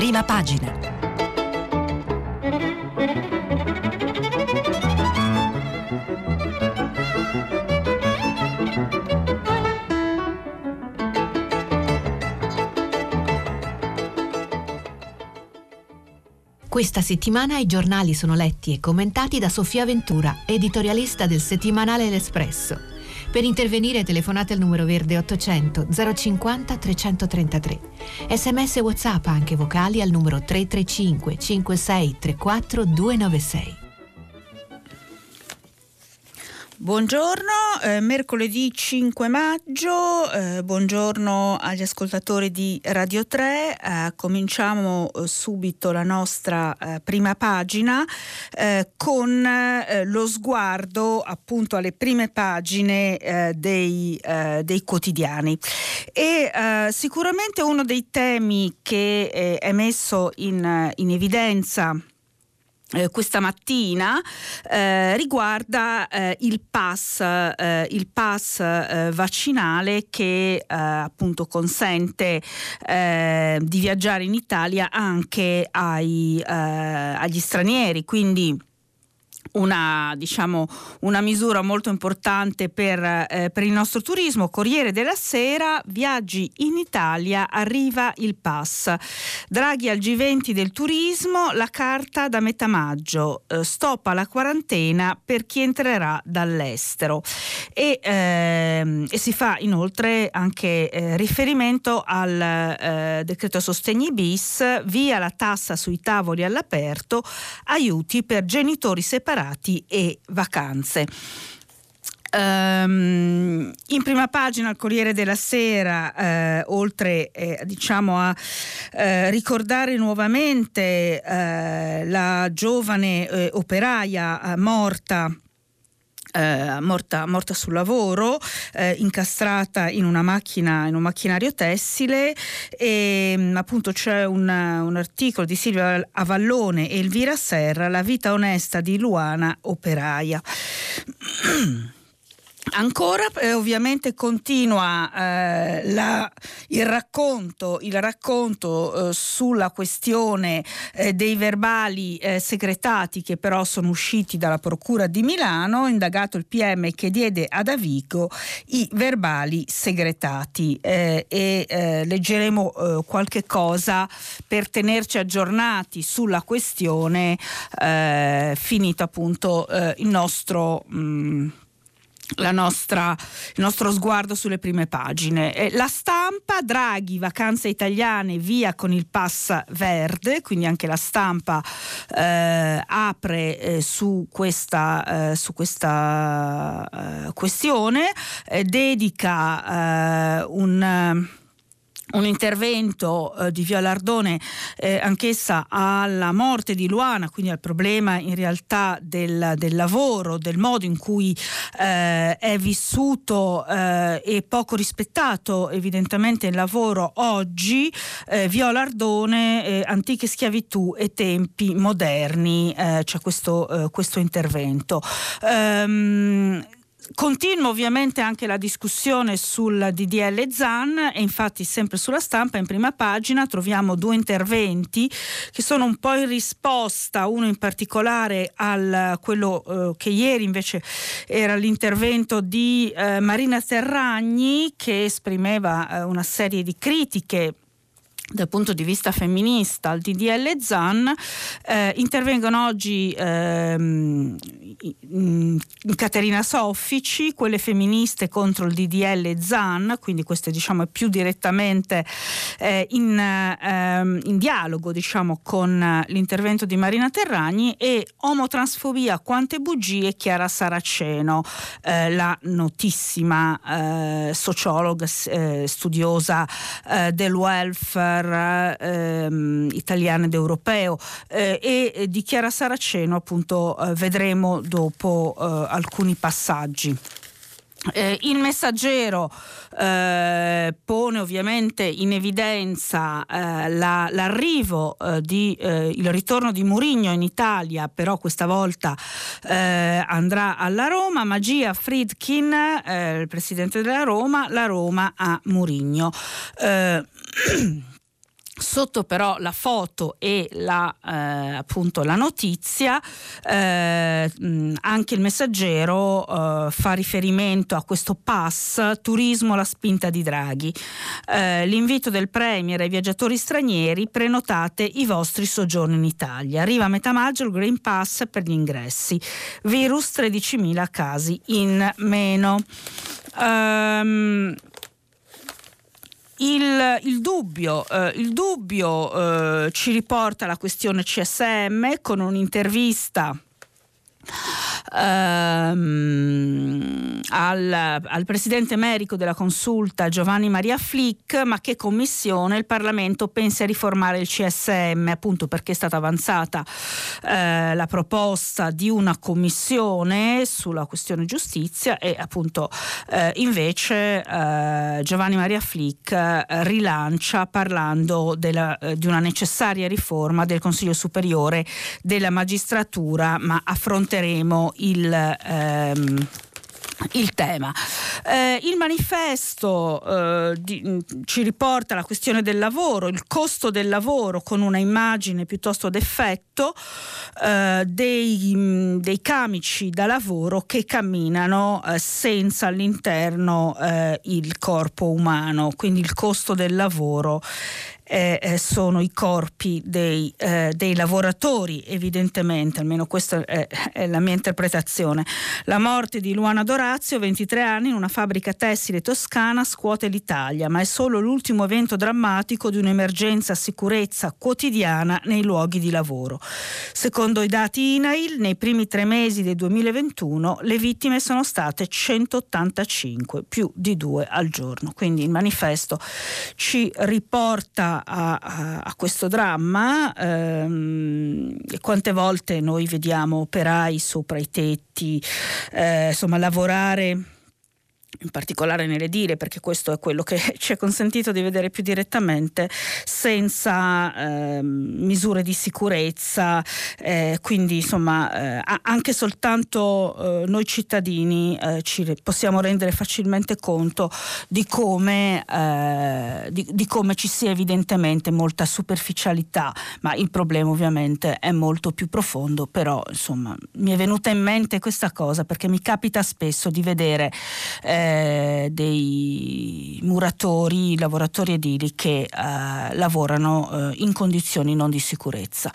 prima pagina. Questa settimana i giornali sono letti e commentati da Sofia Ventura, editorialista del settimanale L'Espresso. Per intervenire telefonate al numero verde 800 050 333. Sms WhatsApp anche vocali al numero 335 56 34 296. Buongiorno, eh, mercoledì 5 maggio, eh, buongiorno agli ascoltatori di Radio 3, eh, cominciamo eh, subito la nostra eh, prima pagina eh, con lo sguardo appunto alle prime pagine dei, dei, quotidiani. E sicuramente uno dei temi che è messo in, in evidenza eh, questa mattina eh, riguarda eh, il pass, eh, il pass eh, vaccinale che eh, appunto consente di viaggiare in Italia anche ai, agli stranieri, quindi una, diciamo, una, misura molto importante per, eh, per, il nostro turismo. Corriere della Sera, viaggi in Italia, arriva il pass. Draghi al G20 del turismo, la carta da metà maggio, eh, stop alla quarantena per chi entrerà dall'estero. E, ehm, e si fa inoltre anche eh, riferimento al eh, decreto sostegni bis, via la tassa sui tavoli all'aperto, aiuti per genitori separati separati e vacanze. Um, in prima pagina al Corriere della Sera, eh, oltre eh, diciamo a eh, ricordare nuovamente eh, la giovane eh, operaia eh, morta eh, morta, morta, sul lavoro, eh, incastrata in una macchina, in un macchinario tessile e mm, appunto c'è un, un, articolo di Silvia Avallone e Elvira Serra, La vita onesta di Luana operaia. Ancora eh, ovviamente continua eh, la, il racconto, il racconto eh, sulla questione eh, dei verbali eh, segretati che però sono usciti dalla Procura di Milano, indagato il PM che diede ad Avigo i verbali segretati. Eh, e leggeremo qualche cosa per tenerci aggiornati sulla questione finito appunto il nostro... Mh, mm, nostra, il nostro sguardo sulle prime pagine. Eh, la stampa, Draghi, vacanze italiane, via con il pass verde, quindi anche la stampa eh, apre eh, su questa, eh, su questa eh, questione, eh, dedica un un intervento eh, di Viola Ardone eh, anch'essa alla morte di Luana, quindi al problema in realtà del, del lavoro, del modo in cui eh, è vissuto eh, e poco rispettato evidentemente il lavoro oggi, eh, Viola Ardone, eh, antiche schiavitù e tempi moderni, c'è questo, questo intervento. Um, Continua ovviamente anche la discussione sul DDL ZAN e infatti sempre sulla stampa in prima pagina troviamo due interventi che sono un po' in risposta, uno in particolare a quello eh, che ieri invece era l'intervento di eh, Marina Terragni che esprimeva eh, una serie di critiche dal punto di vista femminista al DDL ZAN eh, intervengono oggi ehm, Caterina Soffici, quelle femministe contro il DDL ZAN, quindi queste diciamo più direttamente eh, in, ehm, in, dialogo diciamo, con l'intervento di Marina Terragni e omotransfobia quante bugie Chiara Saraceno, eh, la notissima eh, sociologa eh, studiosa eh, del welfare guerra ehm, italiana ed europeo eh, e di Chiara Saraceno appunto eh, vedremo dopo eh, alcuni passaggi. Eh, il messaggero eh, pone ovviamente in evidenza eh, la, l'arrivo, eh, di, eh, il ritorno di Murigno in Italia, però questa volta eh, andrà alla Roma. Magia Friedkin, il presidente della Roma, la Roma a Murigno. Sotto però la foto e la, eh, appunto la notizia, eh, anche il messaggero eh, fa riferimento a questo pass turismo alla spinta di Draghi. Eh, l'invito del Premier ai viaggiatori stranieri, prenotate i vostri soggiorni in Italia. Arriva a metà maggio il Green Pass per gli ingressi. Virus 13.000 casi in meno. Um, il, il dubbio, eh, il dubbio eh, ci riporta la questione CSM con un'intervista ehm, al, al, presidente emerico della consulta Giovanni Maria Flick, ma che commissione? Il Parlamento pensa a riformare il CSM, appunto perché è stata avanzata eh, la proposta di una commissione sulla questione giustizia e appunto eh, invece eh, Giovanni Maria Flick eh, rilancia parlando della, eh, di una necessaria riforma del Consiglio Superiore della Magistratura, ma affronteremo il, ehm, il tema. Eh, il manifesto eh, di, ci riporta la questione del lavoro, il costo del lavoro con una immagine piuttosto d'effetto eh, dei, dei, camici da lavoro che camminano eh, senza all'interno eh, il corpo umano, quindi il costo del lavoro eh, eh, sono i corpi dei, eh, dei, lavoratori, evidentemente, almeno questa è, è, la mia interpretazione. La morte di Luana Dorazio, 23 anni, in una fabbrica tessile toscana, scuote l'Italia, ma è solo l'ultimo evento drammatico di un'emergenza sicurezza quotidiana nei luoghi di lavoro. Secondo i dati INAIL, nei primi tre mesi del 2021 le vittime sono state 185, più di due al giorno. Quindi il manifesto ci riporta a, a, questo dramma ehm, quante volte noi vediamo operai sopra i tetti, eh, insomma lavorare in particolare nell'edile, perché questo è quello che ci è consentito di vedere più direttamente, senza eh, misure di sicurezza, eh, quindi insomma eh, anche soltanto eh, noi cittadini eh, ci possiamo rendere facilmente conto di come, eh, di, di come ci sia evidentemente molta superficialità, ma il problema ovviamente è molto più profondo, però insomma mi è venuta in mente questa cosa perché mi capita spesso di vedere eh, dei muratori, lavoratori edili che eh, lavorano eh, in condizioni non di sicurezza.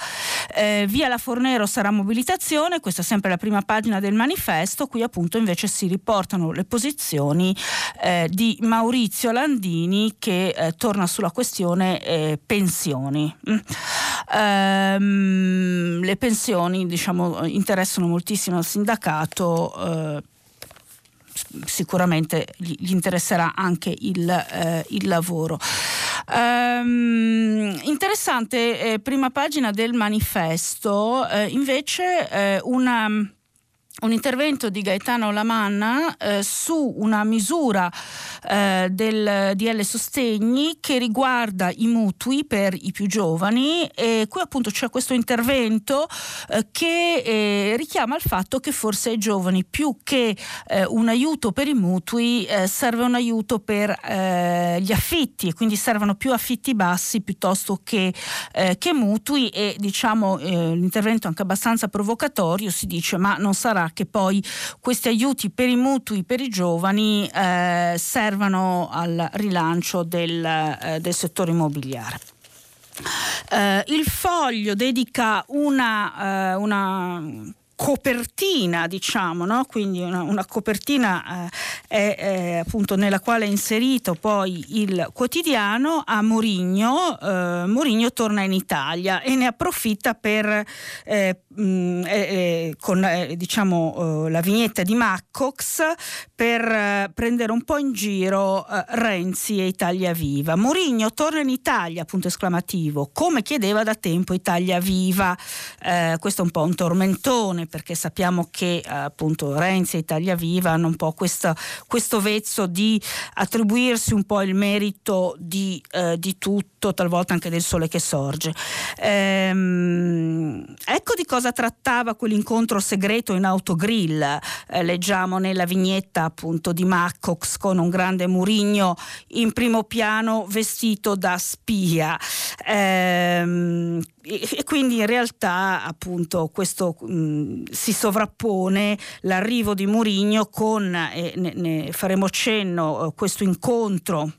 Eh, via La Fornero sarà mobilitazione, questa è sempre la prima pagina del manifesto, qui appunto invece si riportano le posizioni eh, di Maurizio Landini che eh, torna sulla questione pensioni. Mm. Um, le pensioni diciamo, interessano moltissimo al sindacato sicuramente gli interesserà anche il, eh, il lavoro. Um, interessante, eh, prima pagina del manifesto, eh, invece eh, una un intervento di Gaetano Lamanna eh, su una misura eh, del DL Sostegni che riguarda i mutui per i più giovani. E qui appunto c'è questo intervento eh, che eh, richiama il fatto che forse ai giovani più che eh, un aiuto per i mutui eh, serve un aiuto per gli affitti e quindi servono più affitti bassi piuttosto che, che mutui. E diciamo l'intervento è anche abbastanza provocatorio si dice ma non sarà che poi questi aiuti per i mutui per i giovani eh, servano al rilancio del, eh, del settore immobiliare. Eh, il foglio dedica una, eh, una copertina, diciamo, no? quindi una, una copertina eh, è, appunto nella quale è inserito poi il quotidiano a Mourinho. Eh, Mourinho torna in Italia e ne approfitta per eh, mh, mm, eh, eh, con eh, diciamo la vignetta di Maccox per prendere un po' in giro Renzi e Italia Viva. Mourinho torna in Italia, punto esclamativo, come chiedeva da tempo Italia Viva. questo è un po' un tormentone perché sappiamo che eh, appunto Renzi e Italia Viva hanno un po' questa, questo vezzo di attribuirsi un po' il merito di, eh, di tutto, talvolta anche del sole che sorge. Ehm, ecco di cosa cosa trattava quell'incontro segreto in autogrill. Eh, leggiamo nella vignetta appunto di Maccox con un grande Murigno in primo piano vestito da spia. Ehm, e quindi in realtà appunto questo mh, si sovrappone l'arrivo di Murigno con, e ne, ne faremo cenno, questo incontro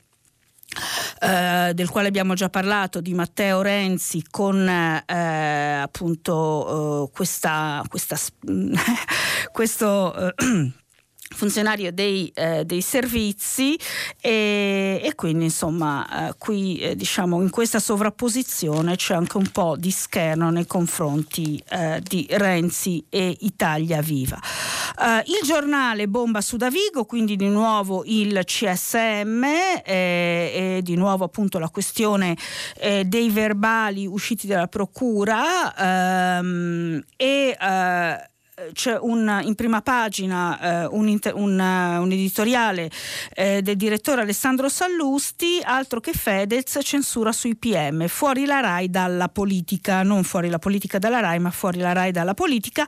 eh, del quale abbiamo già parlato, di Matteo Renzi con eh, appunto eh, questa, questa questo eh, funzionario dei, eh, dei servizi e, e, quindi insomma eh, qui eh, diciamo in questa sovrapposizione c'è anche un po' di scherno nei confronti eh, di Renzi e Italia Viva. Eh, il giornale bomba su Davigo, quindi di nuovo il CSM eh, e di nuovo appunto la questione dei verbali usciti dalla procura ehm, e c'è un, in prima pagina eh, un, un, un, editoriale eh, del direttore Alessandro Sallusti, altro che Fedez, censura sui PM, fuori la RAI dalla politica, non fuori la politica dalla RAI, ma fuori la RAI dalla politica.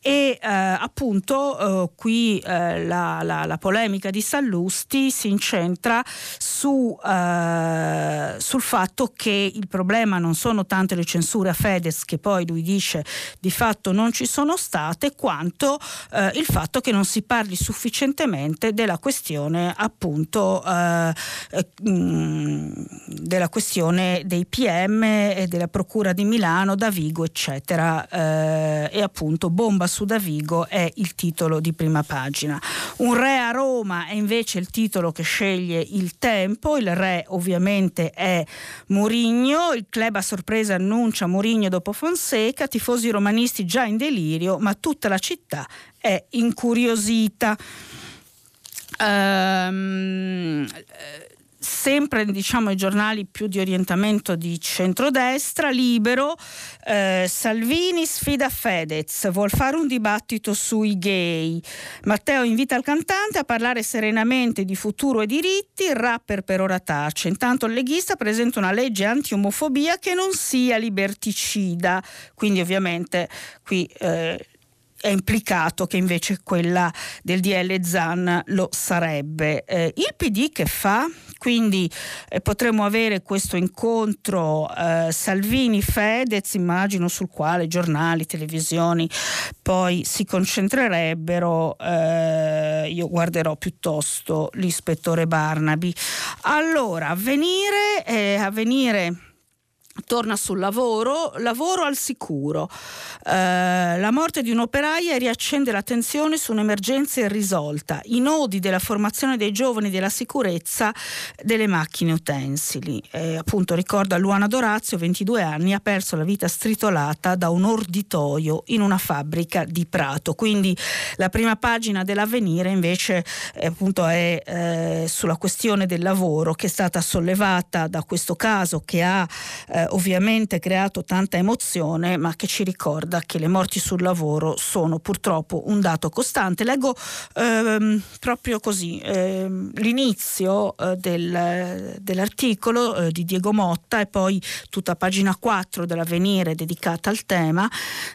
E eh, appunto eh, qui eh, la, la, la, polemica di Sallusti si incentra su, eh, sul fatto che il problema non sono tante le censure a Fedez che poi lui dice di fatto non ci sono state, importante quanto eh, il fatto che non si parli sufficientemente della questione appunto eh, mh, mm, della questione dei PM e della Procura di Milano, Davigo eccetera. Eh, e appunto Bomba su Davigo è il titolo di prima pagina. Un re a Roma è invece il titolo che sceglie il tempo, il re ovviamente è Murigno, il club a sorpresa annuncia Murigno dopo Fonseca, tifosi romanisti già in delirio, ma tutti tutta la città è incuriosita. Um, sempre diciamo i giornali più di orientamento di centrodestra, libero, eh, Salvini sfida Fedez, vuol fare un dibattito sui gay, Matteo invita il cantante a parlare serenamente di futuro e diritti, il rapper per ora tace, intanto il leghista presenta una legge anti-omofobia che non sia liberticida, quindi ovviamente qui... Eh, è implicato che invece quella del DL Zan lo sarebbe. Eh, il PD che fa? Quindi eh, potremmo avere questo incontro eh, Salvini-Fedez, immagino sul quale giornali, televisioni poi si concentrerebbero. Eh, io guarderò piuttosto l'ispettore Barnaby. Allora, avvenire, eh, avvenire torna sul lavoro, lavoro al sicuro. Eh, la morte di un'operaia riaccende l'attenzione su un'emergenza irrisolta, i nodi della formazione dei giovani della sicurezza delle macchine utensili. Eh, appunto ricorda Luana Dorazio, 22 anni, ha perso la vita stritolata da un orditoio in una fabbrica di Prato. Quindi la prima pagina dell'avvenire invece eh, appunto è eh, sulla questione del lavoro che è stata sollevata da questo caso che ha eh, ovviamente creato tanta emozione, ma che ci ricorda che le morti sul lavoro sono purtroppo un dato costante. Leggo ehm, proprio così ehm, l'inizio eh, del, dell'articolo eh, di Diego Motta e poi tutta pagina 4 dell'avvenire dedicata al tema.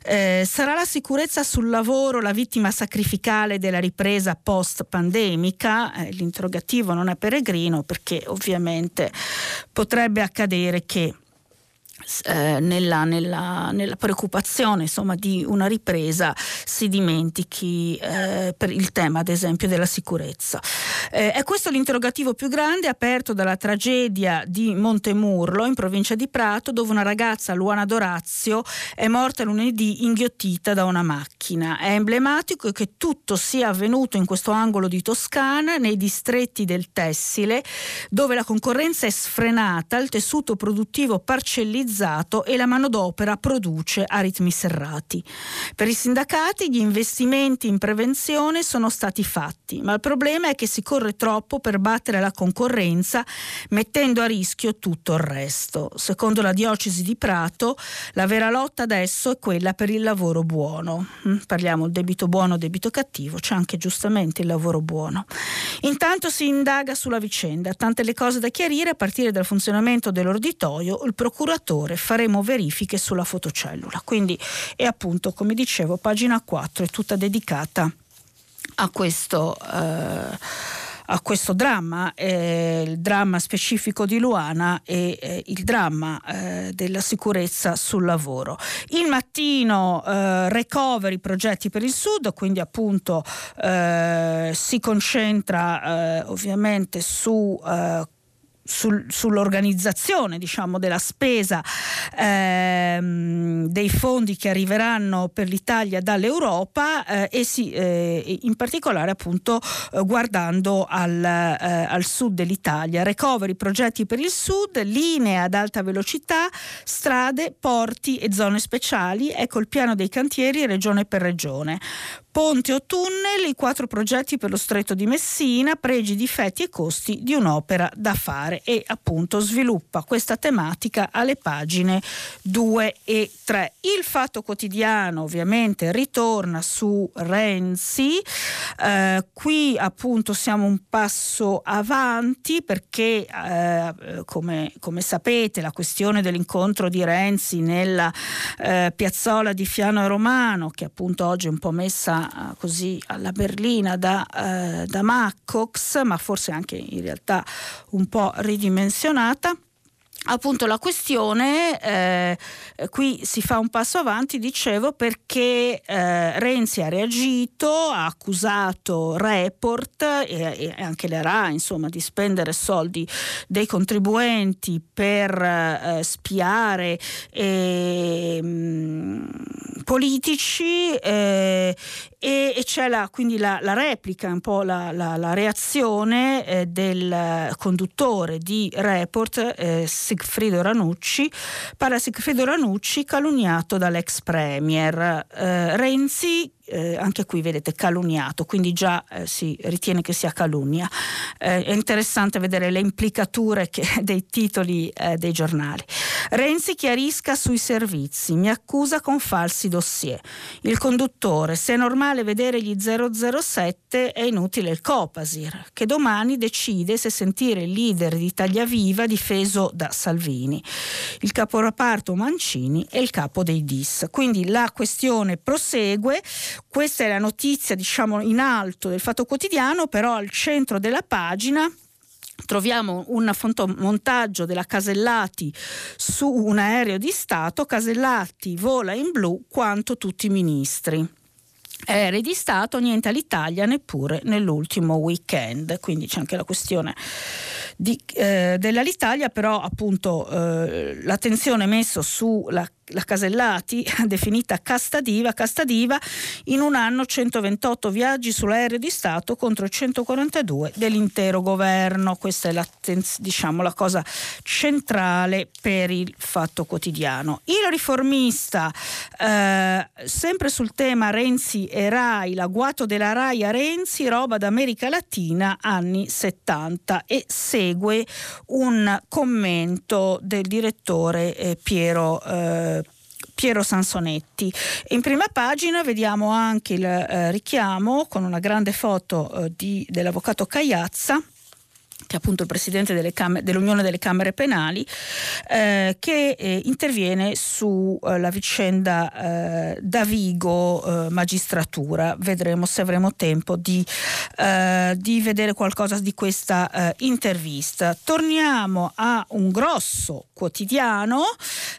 Eh, sarà la sicurezza sul lavoro la vittima sacrificale della ripresa post pandemica? Eh, l'interrogativo non è peregrino perché ovviamente potrebbe accadere che nella, nella, nella, preoccupazione insomma, di una ripresa si dimentichi eh, per il tema ad esempio della sicurezza. Eh, è questo l'interrogativo più grande aperto dalla tragedia di Montemurlo in provincia di Prato dove una ragazza, Luana Dorazio, è morta lunedì inghiottita da una macchina. È emblematico che tutto sia avvenuto in questo angolo di Toscana, nei distretti del tessile, dove la concorrenza è sfrenata, il tessuto produttivo parcellizzato automatizzato e la manodopera produce a ritmi serrati. Per i sindacati gli investimenti in prevenzione sono stati fatti, ma il problema è che si corre troppo per battere la concorrenza mettendo a rischio tutto il resto. Secondo la diocesi di Prato, la vera lotta adesso è quella per il lavoro buono. Mm, parliamo del debito buono, debito cattivo, c'è anche giustamente il lavoro buono. Intanto si indaga sulla vicenda, tante le cose da chiarire a partire dal funzionamento dell'orditoio, il procuratore laboratorio, faremo verifiche sulla fotocellula. Quindi è appunto, come dicevo, pagina 4 è tutta dedicata a questo. Eh, a questo dramma, eh, il dramma specifico di Luana e eh, il dramma eh, della sicurezza sul lavoro. Il mattino eh, recovery progetti per il sud, quindi appunto eh, si concentra eh, ovviamente su sul, sull'organizzazione diciamo, della spesa ehm, dei fondi che arriveranno per l'Italia dall'Europa eh, e si, eh, in particolare appunto eh, guardando al, eh, al, sud dell'Italia. Recovery progetti per il sud, linee ad alta velocità, strade, porti e zone speciali. Ecco il piano dei cantieri regione per regione. Ponte o tunnel, i quattro progetti per lo stretto di Messina, pregi, difetti e costi di un'opera da fare e appunto sviluppa questa tematica alle pagine 2 e 3. Il Fatto Quotidiano ovviamente ritorna su Renzi, eh, qui appunto siamo un passo avanti perché eh, come, come, sapete la questione dell'incontro di Renzi nella eh, piazzola di Fiano Romano che appunto oggi è un po' messa eh, così alla berlina da, eh, da Maccox, ma forse anche in realtà un po' ridimensionata. Appunto la questione eh, qui si fa un passo avanti dicevo perché eh, Renzi ha reagito ha accusato Report e, e, anche le RA insomma di spendere soldi dei contribuenti per eh, spiare mh, mm, politici eh, e, e, c'è la, quindi la, la, replica, un po' la, la, reazione eh, del conduttore di Report, eh, Sigfrido Ranucci, parla Sigfrido Ranucci calunniato dall'ex premier. Eh, Renzi eh, anche qui vedete calunniato, quindi già eh, si ritiene che sia calunnia. Eh, è interessante vedere le implicature che, dei titoli eh, dei giornali. Renzi chiarisca sui servizi, mi accusa con falsi dossier. Il conduttore, se è normale vedere gli 007 è inutile il Copasir, che domani decide se sentire il leader di Italia Viva difeso da Salvini. Il caporeparto Mancini e il capo dei DIS. Quindi la questione prosegue questa è la notizia, diciamo, in alto del Fatto Quotidiano, però al centro della pagina troviamo un montaggio della Casellati su un aereo di Stato, Casellati vola in blu quanto tutti i ministri. Aerei di Stato, niente all'Italia neppure nell'ultimo weekend, quindi c'è anche la questione di, eh, dell'Alitalia, però appunto eh, l'attenzione messa sulla la Casellati, definita Casta Diva, Casta Diva, in un anno 128 viaggi sull'aereo di Stato contro 142 dell'intero governo. Questa è la, diciamo, la cosa centrale per il fatto quotidiano. Il riformista, eh, sempre sul tema Renzi e Rai, l'agguato della Rai a Renzi, roba d'America Latina, anni 70, e segue un commento del direttore eh, Piero. Eh, Piero Sansonetti. In prima pagina vediamo anche il eh, richiamo con una grande foto eh, di, dell'avvocato Cagliazza che è appunto il presidente delle cam- dell'Unione delle Camere Penali, eh, che eh, interviene sulla eh, vicenda eh, Davigo eh, magistratura. Vedremo se avremo tempo di, eh, di vedere qualcosa di questa intervista. Torniamo a un grosso quotidiano,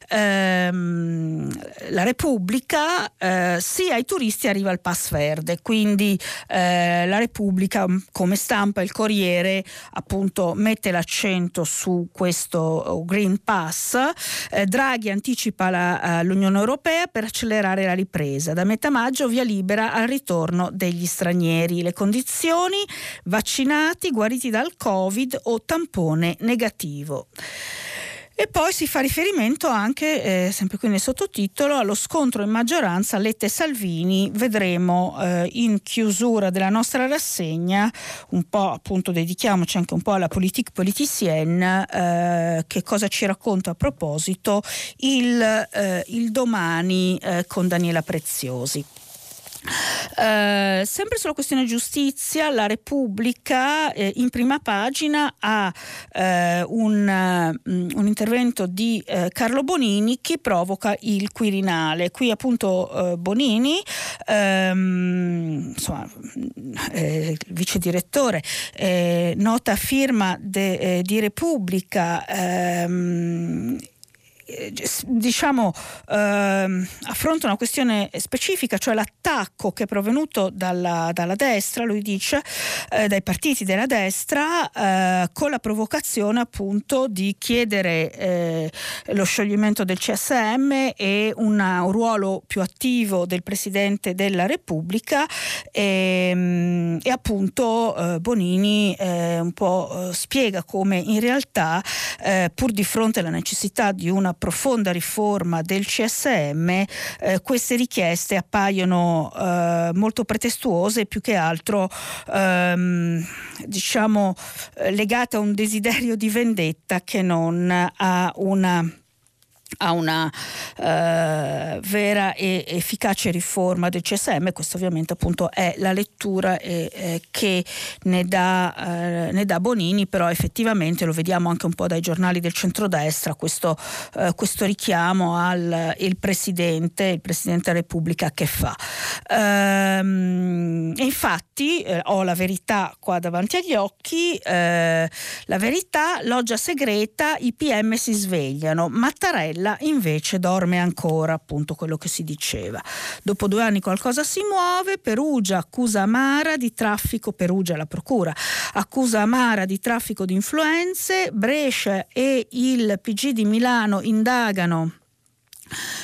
ehm, la Repubblica, sì ai turisti arriva il pass verde, quindi la Repubblica come stampa il Corriere appunto appunto mette l'accento su questo oh, Green Pass. Eh, Draghi anticipa la, uh, l'Unione Europea per accelerare la ripresa. Da metà maggio via libera al ritorno degli stranieri. Le condizioni vaccinati, guariti dal Covid o tampone negativo. E poi si fa riferimento anche, eh, sempre qui nel sottotitolo, allo scontro in maggioranza Lette-Salvini. Vedremo eh, in chiusura della nostra rassegna, un po' appunto dedichiamoci anche un po' alla politique politicienne, eh, che cosa ci racconta a proposito il, eh, il domani eh, con Daniela Preziosi. Uh, sempre sulla questione giustizia, la Repubblica eh, in prima pagina ha eh, un, um, un, intervento di eh, Carlo Bonini che provoca il Quirinale. Qui appunto eh, Bonini, ehm, insomma, eh, vice direttore, nota firma de, di Repubblica ehm, eh, diciamo, ehm, affronta una questione specifica, cioè l'attacco che è provenuto dalla, dalla destra, lui dice, eh, dai partiti della destra, eh, con la provocazione appunto di chiedere eh, lo scioglimento del CSM e una, un ruolo più attivo del Presidente della Repubblica e, ehm, e appunto eh, Bonini eh, un po' spiega come in realtà pur di fronte alla necessità di una profonda riforma del CSM, eh, queste richieste appaiono eh, molto pretestuose e più che altro ehm, diciamo legate a un desiderio di vendetta che non a una a una eh, vera e efficace riforma del CSM, questa ovviamente appunto è la lettura eh, eh, che ne dà, eh, ne dà, Bonini, però effettivamente lo vediamo anche un po' dai giornali del centrodestra, questo, eh, questo richiamo al il Presidente, il Presidente della Repubblica che fa. Ehm, infatti ho la verità qua davanti agli occhi, la verità, loggia segreta, i PM si svegliano, Mattarella Stella invece dorme ancora, appunto quello che si diceva. Dopo due anni qualcosa si muove, Perugia accusa Amara di traffico, Perugia la procura, accusa Amara di traffico di influenze, Brescia e il PG di Milano indagano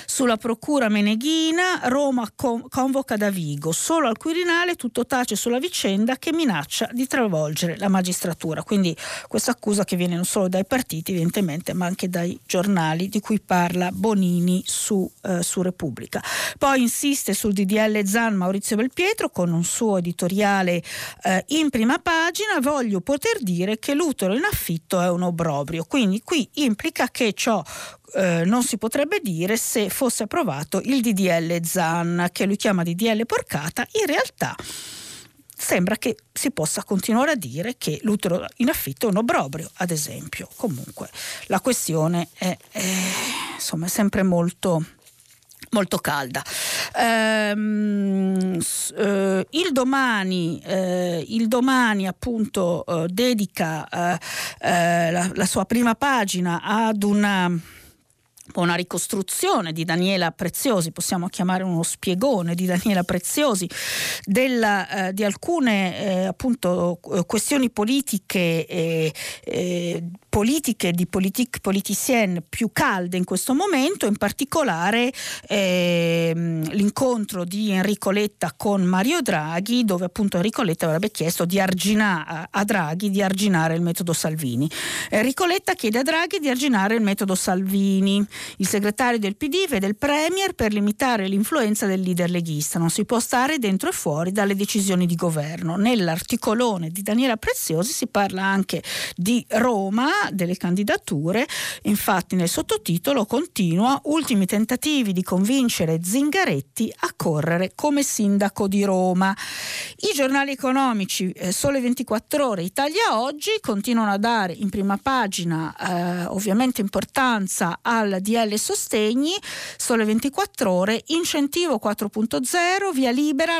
sulla procura Meneghina, Roma convoca da Vigo. Solo al Quirinale tutto tace sulla vicenda che minaccia di travolgere la magistratura. Quindi questa accusa che viene non solo dai partiti, evidentemente, ma anche dai giornali di cui parla Bonini su, eh, su Repubblica. Poi insiste sul DDL Zan Maurizio Belpietro con un suo editoriale eh, in prima pagina. Voglio poter dire che l'utero in affitto è un obbrobrio. Quindi qui implica che ciò eh, non si potrebbe dire se fosse approvato il DDL ZAN, che lui chiama DDL porcata, in realtà sembra che si possa continuare a dire che l'utero in affitto è un obbrobrio, ad esempio. Comunque la questione è, è, insomma, sempre molto molto calda. Ehm, eh, il, domani, eh, il domani appunto eh, dedica eh, eh, la, la, sua prima pagina ad una una ricostruzione di Daniela Preziosi, possiamo chiamare uno spiegone di Daniela Preziosi, della, eh, di alcune eh, appunto questioni politiche eh, politiche di politique politicienne più calde in questo momento, in particolare ehm, l'incontro di Enrico Letta con Mario Draghi, dove appunto Enrico Letta avrebbe chiesto di arginare, a Draghi di arginare il metodo Salvini. Enrico Letta chiede a Draghi di arginare il metodo Salvini. Il segretario del PD vede il Premier per limitare l'influenza del leader leghista. Non si può stare dentro e fuori dalle decisioni di governo. Nell'articolone di Daniela Preziosi si parla anche di Roma delle candidature, infatti nel sottotitolo continua ultimi tentativi di convincere Zingaretti a correre come sindaco di Roma. I giornali economici eh, Sole 24 ore, Italia Oggi continuano a dare in prima pagina eh, ovviamente importanza al DL Sostegni, Sole 24 ore, incentivo 4.0, via libera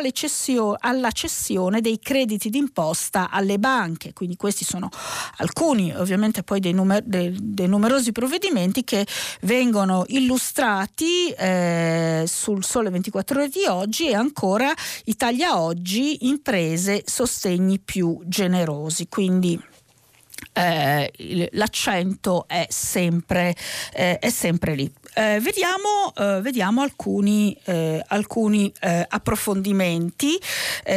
alla cessione dei crediti d'imposta alle banche, quindi questi sono alcuni ovviamente poi dei, numer- dei, dei numerosi provvedimenti che vengono illustrati eh, sul Sole 24 ore di oggi e ancora Italia Oggi, imprese, sostegni più generosi. Quindi eh, l'accento è sempre, eh, è sempre lì. Eh, vediamo, eh, vediamo, alcuni, eh, alcuni eh, approfondimenti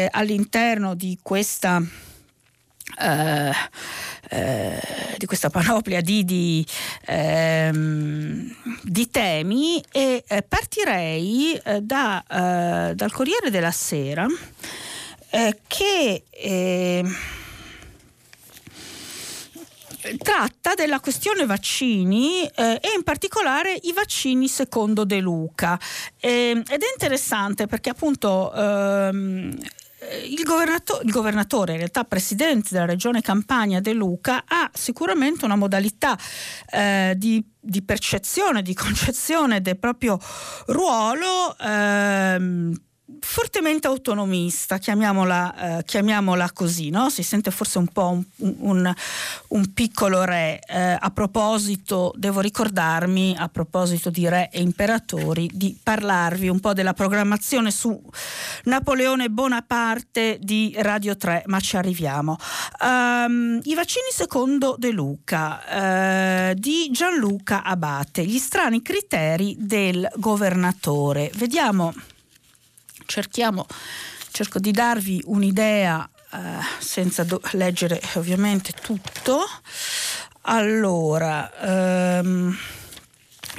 all'interno di questa eh, di questa panoplia di, di, ehm, di temi e eh, partirei da, dal Corriere della Sera che tratta della questione vaccini eh, e in particolare i vaccini secondo De Luca. Eh, ed è interessante perché appunto ehm, il, governato- il, governatore, in realtà presidente della regione Campania De Luca, ha sicuramente una modalità eh, di, di, percezione, di concezione del proprio ruolo. Ehm, fortemente autonomista, chiamiamola, eh, chiamiamola così, no? si sente forse un po' un, un, un piccolo re. Eh, a proposito, devo ricordarmi, a proposito di re e imperatori, di parlarvi un po' della programmazione su Napoleone Bonaparte di Radio 3, ma ci arriviamo. Um, I vaccini secondo De Luca, uh, di Gianluca Abate, gli strani criteri del governatore. Vediamo cerchiamo, cerco di darvi un'idea eh, senza do- leggere ovviamente tutto. Allora, ehm,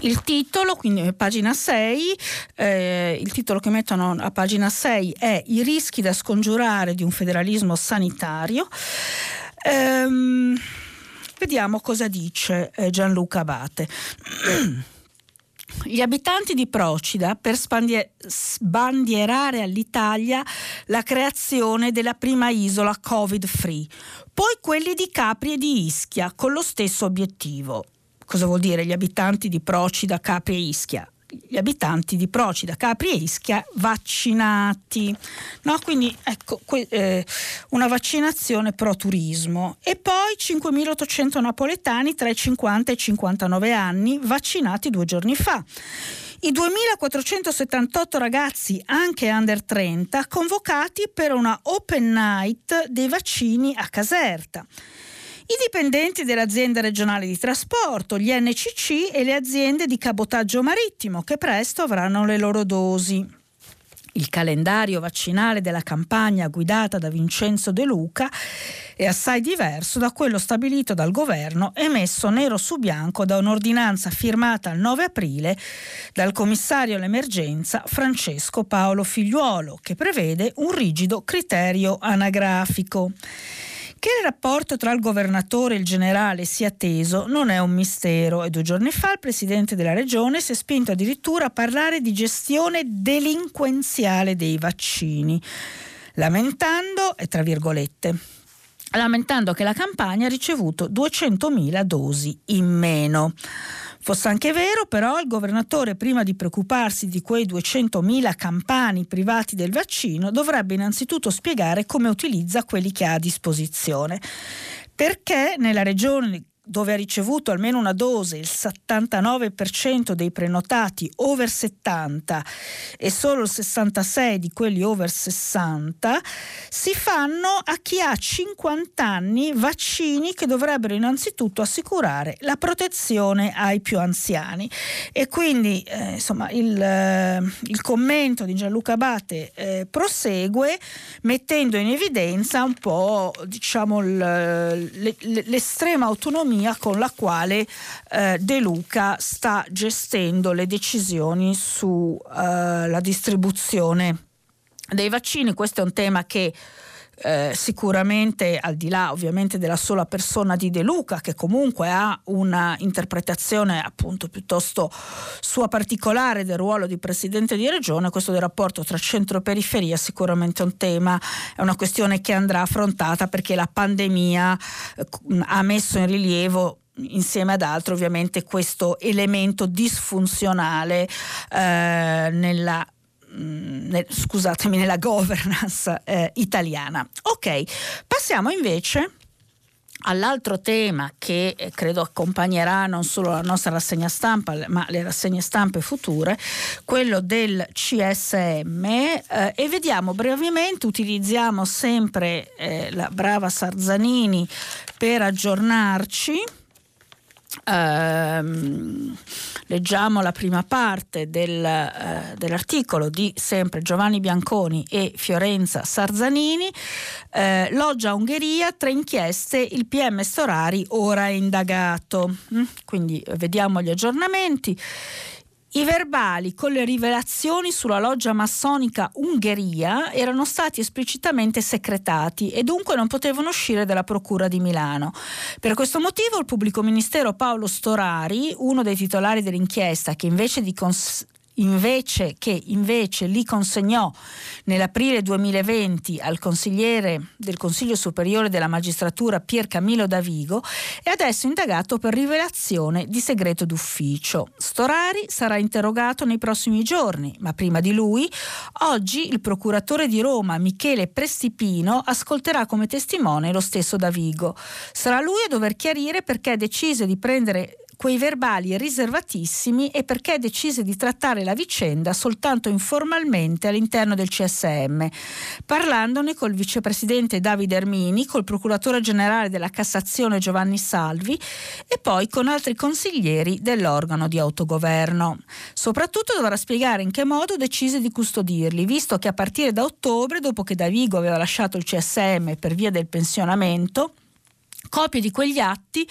il titolo, quindi pagina 6, eh, il titolo che mettono a pagina 6 è I rischi da scongiurare di un federalismo sanitario. Ehm, vediamo cosa dice eh, Gianluca Abate. Gli abitanti di Procida per sbandierare all'Italia la creazione della prima isola Covid-free, poi quelli di Capri e di Ischia con lo stesso obiettivo. Cosa vuol dire gli abitanti di Procida, Capri e Ischia? Gli abitanti di Procida, Capri e Ischia vaccinati. No? Quindi ecco que- eh, una vaccinazione pro turismo. E poi 5.800 napoletani tra i 50 e i 59 anni vaccinati due giorni fa. I 2.478 ragazzi, anche under 30, convocati per una open night dei vaccini a Caserta i dipendenti dell'azienda regionale di trasporto, gli NCC e le aziende di cabotaggio marittimo che presto avranno le loro dosi. Il calendario vaccinale della campagna guidata da Vincenzo De Luca è assai diverso da quello stabilito dal governo e messo nero su bianco da un'ordinanza firmata il 9 aprile dal commissario all'emergenza Francesco Paolo Figliuolo, che prevede un rigido criterio anagrafico. Che il rapporto tra il governatore e il generale sia teso non è un mistero e due giorni fa il presidente della regione si è spinto addirittura a parlare di gestione delinquenziale dei vaccini, lamentando, e tra virgolette, lamentando che la campagna ha ricevuto 200.000 dosi in meno. Fosse anche vero, però, il governatore, prima di preoccuparsi di quei 200.000 campani privati del vaccino, dovrebbe innanzitutto spiegare come utilizza quelli che ha a disposizione. Perché nella regione dove ha ricevuto almeno una dose il 79% dei prenotati over 70 e solo il 66% di quelli over 60, si fanno a chi ha 50 anni vaccini che dovrebbero innanzitutto assicurare la protezione ai più anziani. E quindi eh, insomma, il, eh, il, commento di Gianluca Abate eh, prosegue mettendo in evidenza un po' diciamo, l, l'estrema autonomia autonomia con la quale eh, De Luca sta gestendo le decisioni sulla eh, distribuzione dei vaccini. Questo è un tema che eh, sicuramente al di là ovviamente della sola persona di De Luca che comunque ha una interpretazione appunto piuttosto sua particolare del ruolo di presidente di regione questo del rapporto tra centro e periferia sicuramente è un tema. È una questione che andrà affrontata perché la pandemia eh, ha messo in rilievo insieme ad altro ovviamente questo elemento disfunzionale eh, nella Mm, scusatemi, nella governance eh, italiana. Ok, passiamo invece all'altro tema che eh, credo accompagnerà non solo la nostra rassegna stampa, ma le rassegne stampe future, quello del CSM eh, e vediamo brevemente, utilizziamo sempre eh, la brava Sarzanini per aggiornarci. Ehm, leggiamo la prima parte del, eh, dell'articolo di sempre Giovanni Bianconi e Fiorenza Sarzanini. Eh, Loggia Ungheria, tre inchieste, il PM Storari ora è indagato. Mm? Quindi vediamo gli aggiornamenti. I verbali con le rivelazioni sulla loggia massonica Ungheria erano stati esplicitamente secretati e dunque non potevano uscire dalla Procura di Milano. Per questo motivo il pubblico ministero Paolo Storari, uno dei titolari dell'inchiesta che invece di cons- invece, che invece li consegnò nell'aprile 2020 al consigliere del Consiglio Superiore della Magistratura Pier Camillo Davigo, è adesso indagato per rivelazione di segreto d'ufficio. Storari sarà interrogato nei prossimi giorni, ma prima di lui, oggi il procuratore di Roma Michele Prestipino ascolterà come testimone lo stesso Davigo. Sarà lui a dover chiarire perché decise di prendere quei verbali riservatissimi e perché decise di trattare la vicenda soltanto informalmente all'interno del CSM, parlandone col vicepresidente Davide Ermini, col procuratore generale della Cassazione Giovanni Salvi e poi con altri consiglieri dell'organo di autogoverno. Soprattutto dovrà spiegare in che modo decise di custodirli, visto che a partire da ottobre, dopo che Davigo aveva lasciato il CSM per via del pensionamento, copie di quegli atti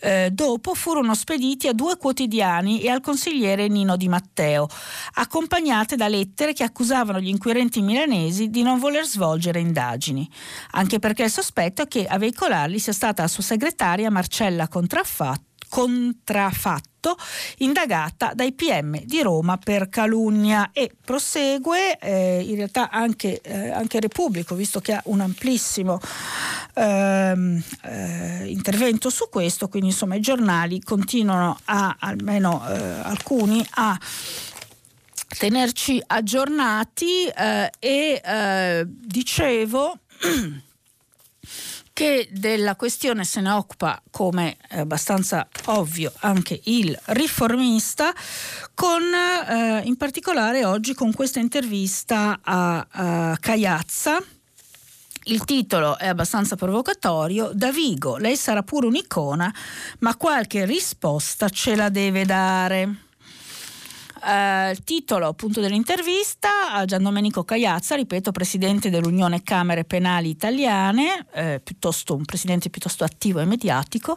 eh, dopo furono spediti a due quotidiani e al consigliere Nino Di Matteo, accompagnate da lettere che accusavano gli inquirenti milanesi di non voler svolgere indagini, anche perché il sospetto è che a veicolarli sia stata la sua segretaria Marcella Contraffatto contrafatto indagata dai PM di Roma per calunnia e prosegue eh, in realtà anche, eh, anche Repubblico visto che ha un amplissimo ehm, eh, intervento su questo quindi insomma i giornali continuano a almeno eh, alcuni a tenerci aggiornati eh, e eh, dicevo che della questione se ne occupa, come è abbastanza ovvio, anche il riformista, con eh, in particolare oggi con questa intervista a, a Cagliazza. Il titolo è abbastanza provocatorio. Da Vigo, lei sarà pure un'icona, ma qualche risposta ce la deve dare. Uh, il titolo appunto dell'intervista a Gian Domenico Cagliazza, ripeto, presidente dell'Unione Camere Penali Italiane, eh, piuttosto, un presidente piuttosto attivo e mediatico.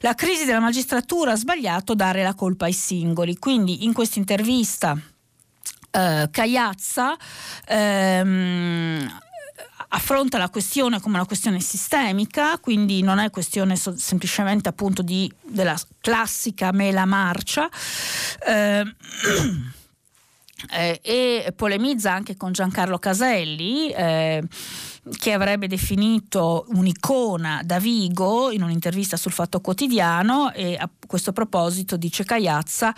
La crisi della magistratura ha sbagliato dare la colpa ai singoli. Quindi in questa intervista uh, Cagliazza ehm, affronta la questione come una questione sistemica, quindi non è questione so- semplicemente appunto di, della classica mela marcia. Eh, eh, e polemizza anche con Giancarlo Caselli. Eh, che avrebbe definito un'icona da Vigo in un'intervista sul Fatto Quotidiano e a questo proposito dice Cagliazza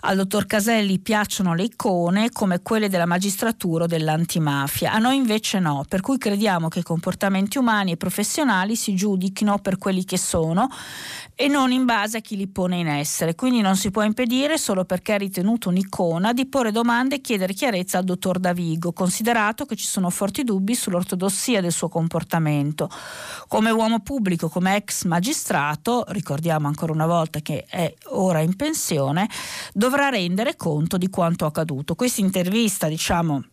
al dottor Caselli piacciono le icone come quelle della magistratura o dell'antimafia, a noi invece no, per cui crediamo che i comportamenti umani e professionali si giudichino per quelli che sono e non in base a chi li pone in essere, quindi non si può impedire solo perché è ritenuto un'icona di porre domande e chiedere chiarezza al dottor Davigo, considerato che ci sono forti dubbi sull'ortodossia del suo comportamento. Come uomo pubblico, come ex magistrato, ricordiamo ancora una volta che è ora in pensione, dovrà rendere conto di quanto accaduto. Questa intervista, diciamo,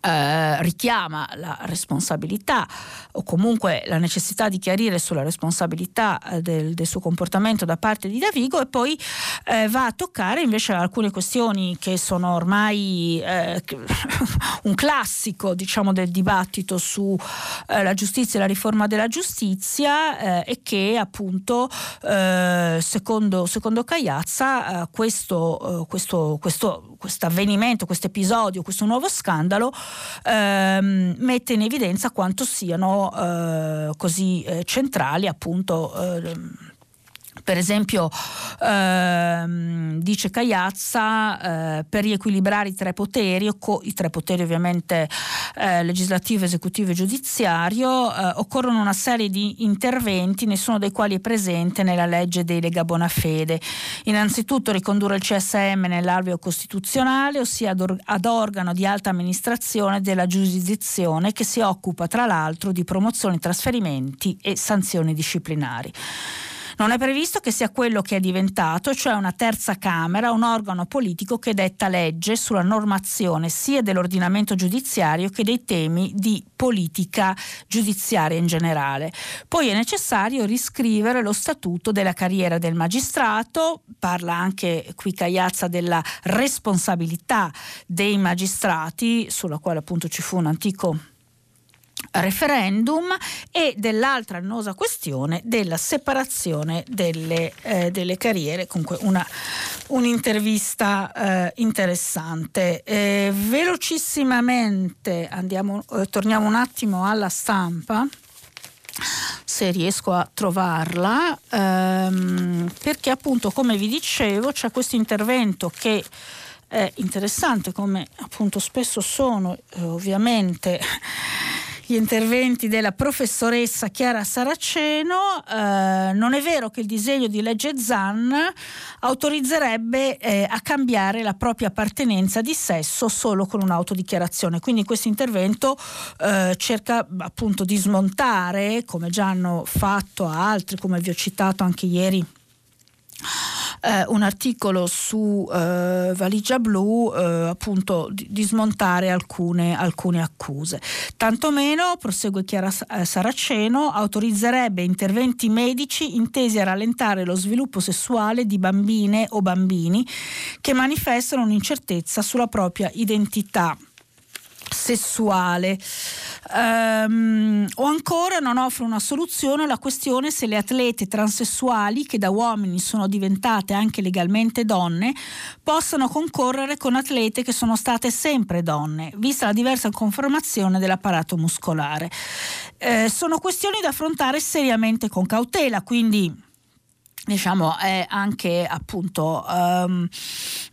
eh, richiama la responsabilità o comunque la necessità di chiarire sulla responsabilità eh, del, del, suo comportamento da parte di Davigo e poi eh, va a toccare invece alcune questioni che sono ormai eh, un classico diciamo, del dibattito sulla eh, giustizia e la riforma della giustizia e che appunto secondo, secondo Cagliazza questo, questo, questo avvenimento, questo episodio, questo nuovo scandalo ehm, mette in evidenza quanto siano eh, così eh, centrali appunto eh, per esempio, ehm, dice Cagliazza, eh, per riequilibrare i tre poteri, co- i tre poteri ovviamente eh, legislativo, esecutivo e giudiziario, eh, occorrono una serie di interventi, nessuno dei quali è presente nella legge dei Lega Bonafede. Innanzitutto ricondurre il CSM nell'alveo costituzionale, ossia ad, or- ad organo di alta amministrazione della giurisdizione che si occupa tra l'altro di promozione, trasferimenti e sanzioni disciplinari. Non è previsto che sia quello che è diventato, cioè una terza Camera, un organo politico che detta legge sulla normazione sia dell'ordinamento giudiziario che dei temi di politica giudiziaria in generale. Poi è necessario riscrivere lo statuto della carriera del magistrato, parla anche qui Cagliazza della responsabilità dei magistrati, sulla quale appunto ci fu un antico referendum e dell'altra annosa questione della separazione delle, eh, delle carriere, comunque una, un'intervista eh, interessante. Eh, velocissimamente andiamo, eh, torniamo un attimo alla stampa se riesco a trovarla, ehm, perché appunto come vi dicevo c'è questo intervento che è interessante come appunto spesso sono eh, ovviamente gli interventi della professoressa Chiara Saraceno, eh, non è vero che il disegno di legge ZAN autorizzerebbe eh, a cambiare la propria appartenenza di sesso solo con un'autodichiarazione. Quindi questo intervento eh, cerca appunto di smontare, come già hanno fatto altri, come vi ho citato anche ieri eh, un articolo su eh, Valigia Blu eh, appunto di, di, smontare alcune, alcune accuse. Tantomeno, prosegue Chiara eh, Saraceno, autorizzerebbe interventi medici intesi a rallentare lo sviluppo sessuale di bambine o bambini che manifestano un'incertezza sulla propria identità sessuale. Um, o ancora non offre una soluzione alla questione se le atlete transessuali che da uomini sono diventate anche legalmente donne possano concorrere con atlete che sono state sempre donne, vista la diversa conformazione dell'apparato muscolare. Eh, sono questioni da affrontare seriamente con cautela, quindi diciamo è anche appunto um,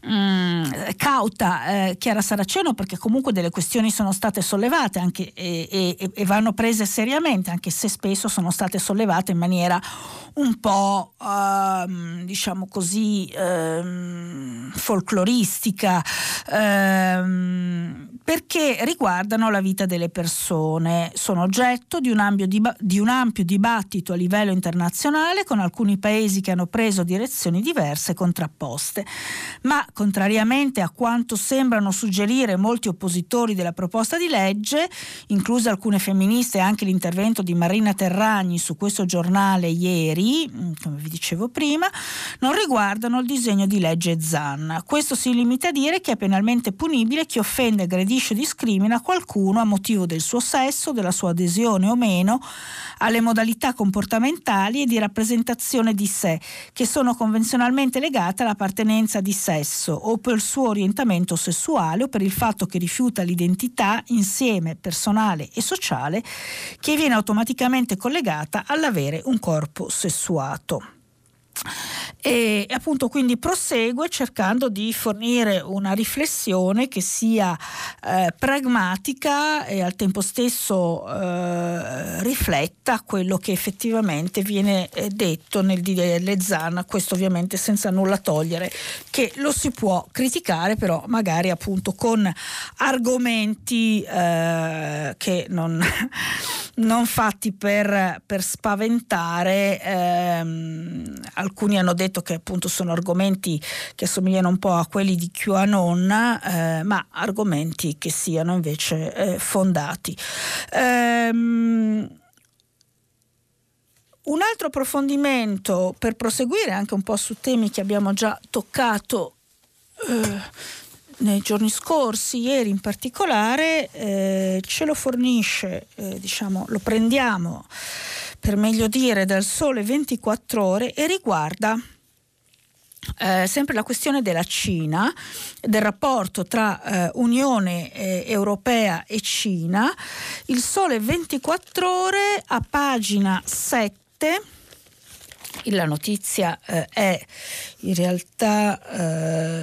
um, cauta eh, Chiara Saraceno perché comunque delle questioni sono state sollevate anche, e, e, e, vanno prese seriamente anche se spesso sono state sollevate in maniera un po' um, diciamo così folcloristica perché riguardano la vita delle persone. Sono oggetto di un, ampio, di un ampio dibattito a livello internazionale con alcuni paesi paesi che hanno preso direzioni diverse e contrapposte. Ma, contrariamente a quanto sembrano suggerire molti oppositori della proposta di legge, incluse alcune femministe e anche l'intervento di Marina Terragni su questo giornale ieri, mm, come vi dicevo prima, non riguardano il disegno di legge ZAN. Questo si limita a dire che è penalmente punibile chi offende, aggredisce o discrimina qualcuno a motivo del suo sesso, della sua adesione o meno alle modalità comportamentali e di rappresentazione di sé sé, che sono convenzionalmente legate all'appartenenza di sesso o per il suo orientamento sessuale o per il fatto che rifiuta l'identità insieme personale e sociale che viene automaticamente collegata all'avere un corpo sessuato e appunto quindi prosegue cercando di fornire una riflessione che sia eh, pragmatica e al tempo stesso eh, rifletta quello che effettivamente viene eh, detto nel DDL ZAN, questo ovviamente senza nulla togliere che lo si può criticare però magari appunto con argomenti eh, che non, non fatti per, per spaventare ehm, alcuni hanno detto che appunto sono argomenti che assomigliano un po' a quelli di QAnon, eh, ma argomenti che siano invece eh, fondati. Ehm, un altro approfondimento per proseguire anche un po' su temi che abbiamo già toccato eh, nei giorni scorsi, ieri in particolare, eh, ce lo fornisce, eh, diciamo, lo prendiamo per meglio dire dal sole 24 ore e riguarda eh, sempre la questione della Cina, del rapporto tra eh, Unione eh, Europea e Cina. Il Sole 24 ore a pagina 7 la notizia eh, è in realtà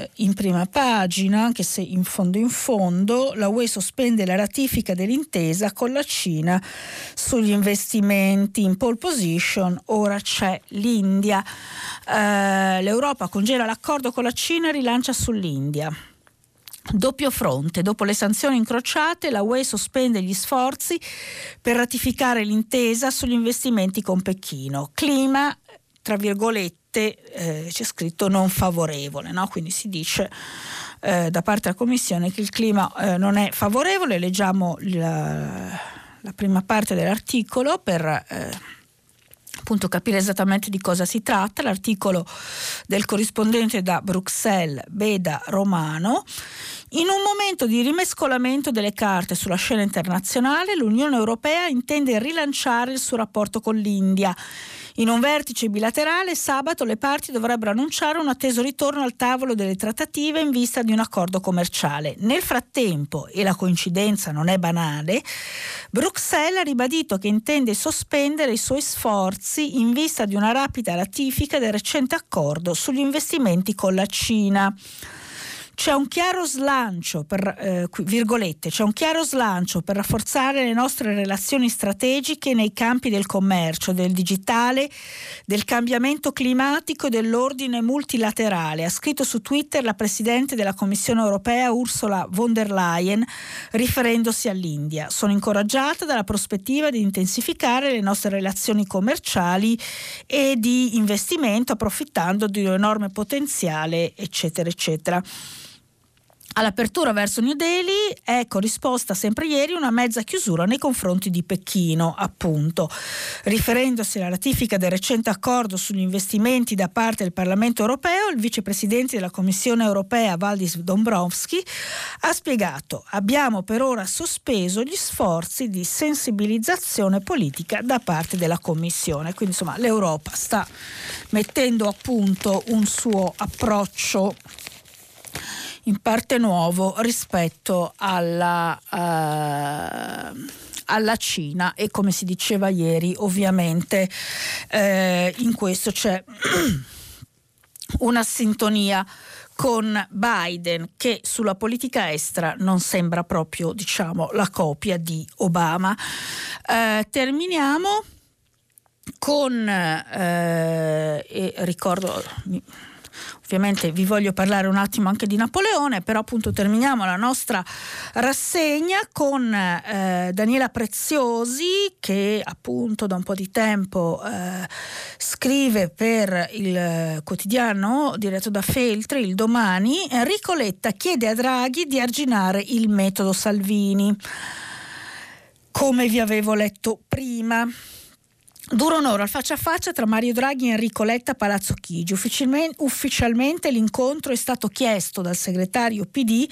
eh, in prima pagina, anche se in fondo in fondo, la UE sospende la ratifica dell'intesa con la Cina sugli investimenti in pole position, ora c'è l'India. Eh, L'Europa congela l'accordo con la Cina e rilancia sull'India. Doppio fronte, dopo le sanzioni incrociate, la UE sospende gli sforzi per ratificare l'intesa sugli investimenti con Pechino. Clima tra virgolette eh, c'è scritto non favorevole, no? quindi si dice eh, da parte della Commissione che il clima eh, non è favorevole, leggiamo la, la prima parte dell'articolo per eh, appunto capire esattamente di cosa si tratta, l'articolo del corrispondente da Bruxelles, Beda Romano. In un momento di rimescolamento delle carte sulla scena internazionale, l'Unione Europea intende rilanciare il suo rapporto con l'India in un vertice bilaterale sabato le parti dovrebbero annunciare un atteso ritorno al tavolo delle trattative in vista di un accordo commerciale. Nel frattempo, e la coincidenza non è banale, Bruxelles ha ribadito che intende sospendere i suoi sforzi in vista di una rapida ratifica del recente accordo sugli investimenti con la Cina. C'è un chiaro slancio per, eh, virgolette, c'è un chiaro slancio per rafforzare le nostre relazioni strategiche nei campi del commercio, del digitale, del cambiamento climatico e dell'ordine multilaterale, ha scritto su Twitter la Presidente della Commissione europea Ursula von der Leyen, riferendosi all'India. Sono incoraggiata dalla prospettiva di intensificare le nostre relazioni commerciali e di investimento approfittando di un enorme potenziale, eccetera, eccetera. All'apertura verso New Delhi è corrisposta sempre ieri una mezza chiusura nei confronti di Pechino, appunto. Riferendosi alla ratifica del recente accordo sugli investimenti da parte del Parlamento europeo, il vicepresidente della Commissione europea Valdis Dombrovski ha spiegato abbiamo per ora sospeso gli sforzi di sensibilizzazione politica da parte della Commissione. Quindi insomma l'Europa sta mettendo a punto un suo approccio in parte nuovo rispetto alla, uh, alla Cina e come si diceva ieri ovviamente eh, in questo c'è una sintonia con Biden che sulla politica estera non sembra proprio diciamo la copia di Obama. Eh, terminiamo con eh, ricordo Ovviamente vi voglio parlare un attimo anche di Napoleone, però appunto terminiamo la nostra rassegna con eh, Daniela Preziosi che appunto da un po' di tempo eh, scrive per il quotidiano diretto da Feltri, il domani, Enrico Letta chiede a Draghi di arginare il metodo Salvini. Come vi avevo letto prima. Dura un'ora al faccia a faccia tra Mario Draghi e Enrico Letta Palazzo Chigi. Ufficialmente l'incontro è stato chiesto dal segretario PD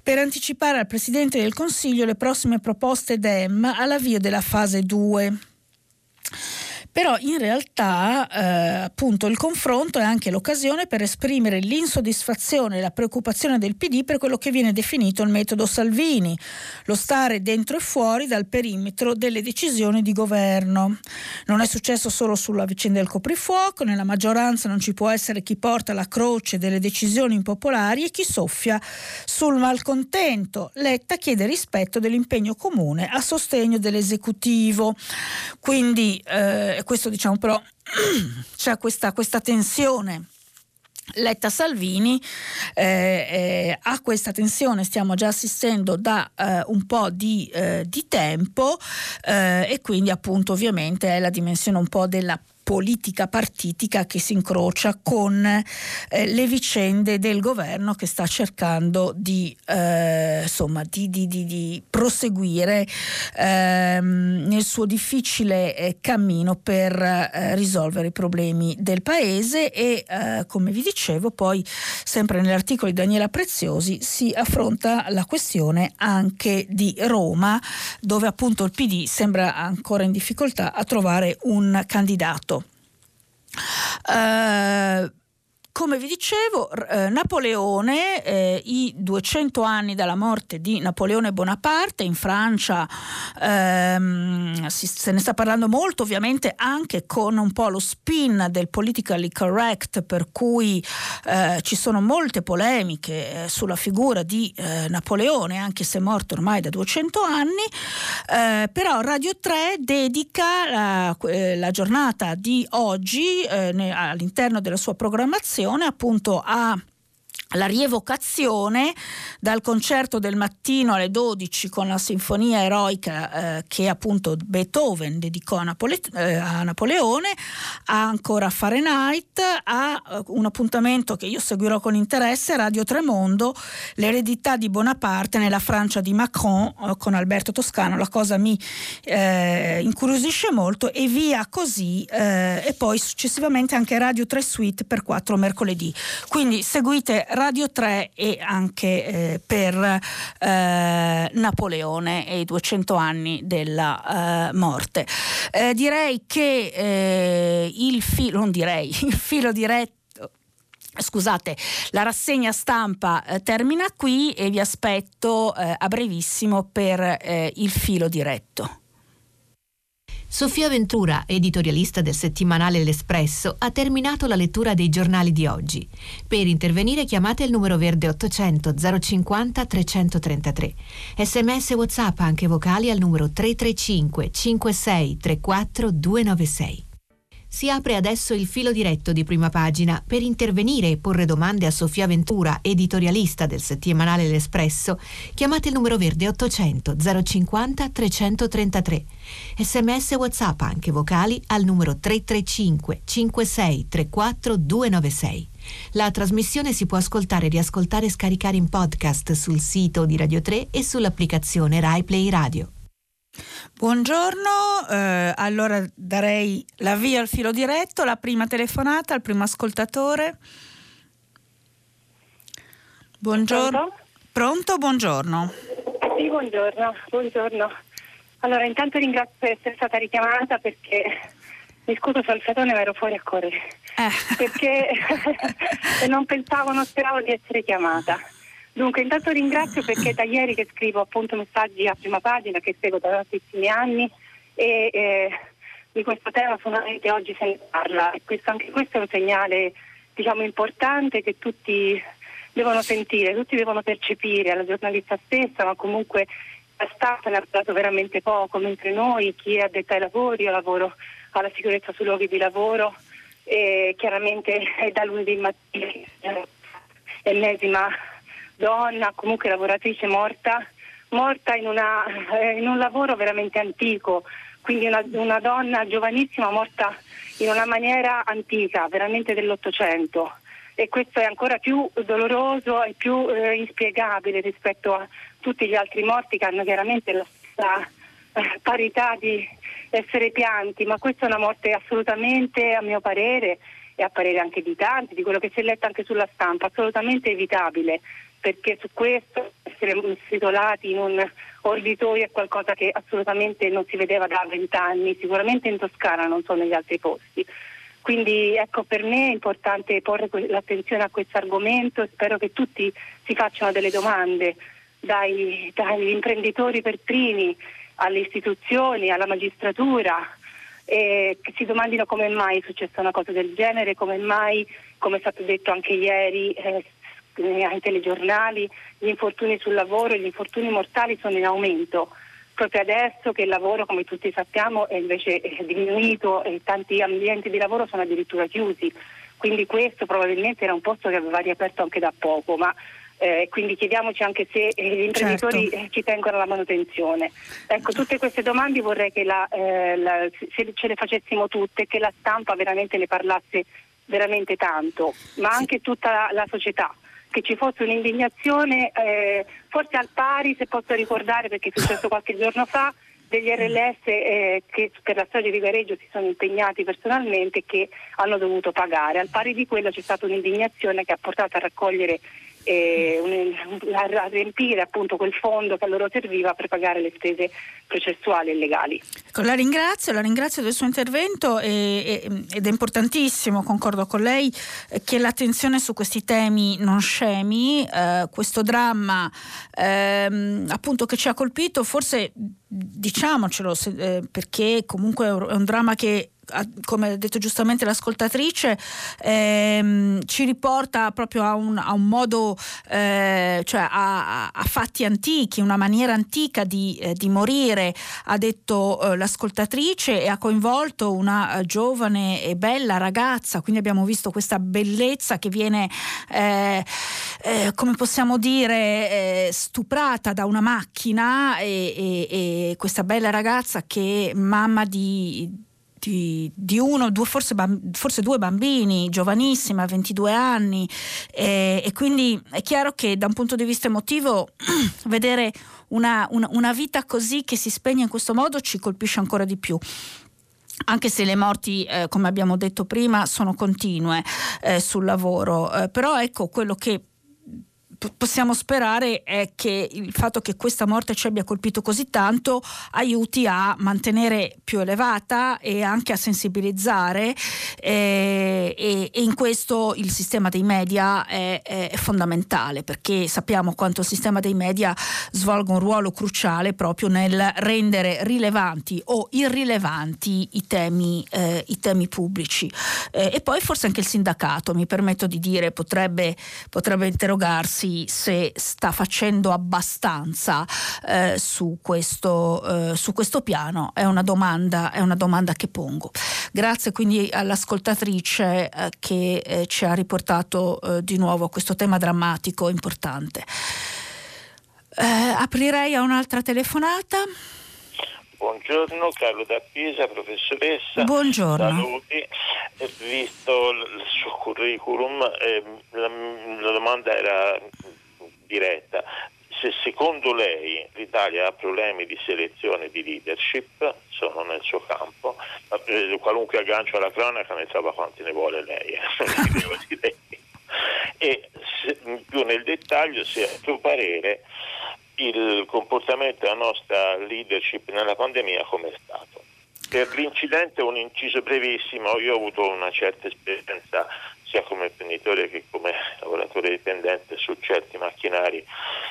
per anticipare al Presidente del Consiglio le prossime proposte DEM all'avvio della fase 2 però in realtà eh, appunto il confronto è anche l'occasione per esprimere l'insoddisfazione e la preoccupazione del PD per quello che viene definito il metodo Salvini, lo stare dentro e fuori dal perimetro delle decisioni di governo. Non è successo solo sulla vicenda del coprifuoco, nella maggioranza non ci può essere chi porta la croce delle decisioni impopolari e chi soffia sul malcontento. Letta chiede rispetto dell'impegno comune a sostegno dell'esecutivo. Quindi eh, questo diciamo però c'è questa, questa tensione. Letta Salvini eh, eh, a questa tensione stiamo già assistendo da eh, un po' di, eh, di tempo eh, e quindi appunto ovviamente è la dimensione un po' della politica partitica che si incrocia con eh, le vicende del governo che sta cercando di, eh, insomma, di, di, di proseguire ehm, nel suo difficile eh, cammino per eh, risolvere i problemi del paese e eh, come vi dicevo poi sempre nell'articolo di Daniela Preziosi si affronta la questione anche di Roma dove appunto il PD sembra ancora in difficoltà a trovare un candidato. Uh, come vi dicevo, eh, Napoleone, eh, i 200 anni dalla morte di Napoleone Bonaparte, in Francia ehm, si, se ne sta parlando molto, ovviamente anche con un po' lo spin del politically correct, per cui eh, ci sono molte polemiche eh, sulla figura di eh, Napoleone, anche se morto ormai da 200 anni, eh, però Radio 3 dedica la, la giornata di oggi all'interno della sua programmazione appunto a la rievocazione dal concerto del mattino alle 12 con la sinfonia eroica eh, che appunto Beethoven dedicò a, Napole- eh, a, Napoleone, a ancora Fahrenheit, a uh, un appuntamento che io seguirò con interesse, Radio Tremondo, l'eredità di Bonaparte nella Francia di Macron uh, con Alberto Toscano, la cosa mi eh, incuriosisce molto e via così eh, e poi successivamente anche Radio 3 Suite per 4 mercoledì. Quindi seguite Radio 3 e anche eh, per eh, Napoleone e i 200 anni della eh, morte. Eh, direi che eh, il filo, non direi, il filo diretto Scusate, la rassegna stampa eh, termina qui e vi aspetto eh, a brevissimo per eh, il filo diretto. Sofia Ventura, editorialista del settimanale L'Espresso, ha terminato la lettura dei giornali di oggi. Per intervenire chiamate il numero verde 800 050 333. Sms WhatsApp anche vocali al numero 335 56 34 296. Si apre adesso il filo diretto di prima pagina per intervenire e porre domande a Sofia Ventura, editorialista del settimanale L'Espresso. Chiamate il numero verde 800 050 333. Sms WhatsApp anche vocali al numero 335 56 34 296. La trasmissione si può ascoltare, riascoltare e scaricare in podcast sul sito di Radio 3 e sull'applicazione Rai Play Radio. Buongiorno, eh, allora darei la via al filo diretto, la prima telefonata al primo ascoltatore. Buongiorno. Pronto? Pronto? Buongiorno. Sì, buongiorno, buongiorno. Allora, intanto ringrazio per essere stata richiamata perché mi scuso sul fiatone ma ero fuori a correre. Eh. Perché non pensavo, non speravo di essere chiamata. Dunque, intanto ringrazio perché da ieri che scrivo appunto messaggi a prima pagina che seguo da tantissimi anni e eh, di questo tema finalmente oggi se ne parla. E questo, anche questo è un segnale diciamo, importante che tutti devono sentire, tutti devono percepire, alla giornalista stessa, ma comunque la stampa ne ha parlato veramente poco, mentre noi, chi è addetto ai lavori, io lavoro alla sicurezza sui luoghi di lavoro, e chiaramente è da lunedì mattina, ennesima donna, comunque lavoratrice morta, morta in, una, eh, in un lavoro veramente antico, quindi una, una, donna giovanissima morta in una maniera antica, veramente dell'Ottocento. E questo è ancora più doloroso e più eh, inspiegabile rispetto a tutti gli altri morti che hanno chiaramente la stessa eh, parità di essere pianti, ma questa è una morte assolutamente, a mio parere, e a parere anche di tanti, di quello che si è letto anche sulla stampa, assolutamente evitabile perché su questo essere isolati in un orbitoio è qualcosa che assolutamente non si vedeva da vent'anni, sicuramente in Toscana, non so negli altri posti. Quindi ecco per me è importante porre l'attenzione a questo argomento e spero che tutti si facciano delle domande, dai, dagli imprenditori per primi, alle istituzioni, alla magistratura, e che si domandino come mai è successa una cosa del genere, come mai, come è stato detto anche ieri, eh, ai telegiornali, gli infortuni sul lavoro e gli infortuni mortali sono in aumento. Proprio adesso che il lavoro, come tutti sappiamo, è invece diminuito e tanti ambienti di lavoro sono addirittura chiusi. Quindi questo probabilmente era un posto che aveva riaperto anche da poco, ma eh, quindi chiediamoci anche se eh, gli imprenditori certo. ci tengono alla manutenzione. Ecco, tutte queste domande vorrei che la, eh, la, se ce le facessimo tutte, che la stampa veramente ne parlasse veramente tanto, ma anche tutta la, la società che ci fosse un'indignazione eh, forse al pari, se posso ricordare perché è successo qualche giorno fa, degli RLS eh, che per la storia di Viareggio si sono impegnati personalmente e che hanno dovuto pagare. Al pari di quello c'è stata un'indignazione che ha portato a raccogliere eh, a riempire appunto quel fondo che a loro serviva per pagare le spese processuali e legali. Ecco, la ringrazio, la ringrazio del suo intervento e, e, ed è importantissimo, concordo con lei, eh, che l'attenzione su questi temi non scemi, eh, questo dramma ehm, appunto che ci ha colpito, forse diciamocelo se, eh, perché comunque è un dramma che come ha detto giustamente l'ascoltatrice, ehm, ci riporta proprio a un, a un modo, eh, cioè a, a, fatti antichi, una maniera antica di, eh, di morire, ha detto eh, l'ascoltatrice, e ha coinvolto una giovane e bella ragazza, quindi abbiamo visto questa bellezza che viene, eh, eh, come possiamo dire, stuprata da una macchina e, e, e questa bella ragazza che mamma di di, di uno, due, forse, forse, due bambini, giovanissima, 22 anni, e, e, quindi è chiaro che da un punto di vista emotivo vedere una, una, una vita così che si spegne in questo modo ci colpisce ancora di più anche se le morti, eh, come abbiamo detto prima, sono continue eh, sul lavoro. Eh, però ecco quello che possiamo sperare è che il fatto che questa morte ci abbia colpito così tanto aiuti a mantenere più elevata e anche a sensibilizzare eh, e, e, in questo il sistema dei media è, è, fondamentale perché sappiamo quanto il sistema dei media svolga un ruolo cruciale proprio nel rendere rilevanti o irrilevanti i temi, eh, i temi pubblici. Eh, e poi forse anche il sindacato mi permetto di dire potrebbe, potrebbe interrogarsi chiedersi se sta facendo abbastanza eh, su, questo, eh, su, questo, piano è una, domanda, è una domanda che pongo. Grazie quindi all'ascoltatrice eh, che eh, ci ha riportato eh, di nuovo a questo tema drammatico importante. Eh, aprirei a un'altra telefonata. Buongiorno, Carlo da Pisa, professoressa. Buongiorno. Saluti. Visto il suo curriculum, eh, la, la domanda era diretta. Se secondo lei l'Italia ha problemi di selezione di leadership, sono nel suo campo, eh, qualunque aggancio alla cronaca ne trova quanti ne vuole lei. Eh. e se, più nel dettaglio, se a suo parere il comportamento della nostra leadership nella pandemia come è stato. Per l'incidente un inciso brevissimo, io ho avuto una certa esperienza sia come imprenditore che come lavoratore dipendente su certi macchinari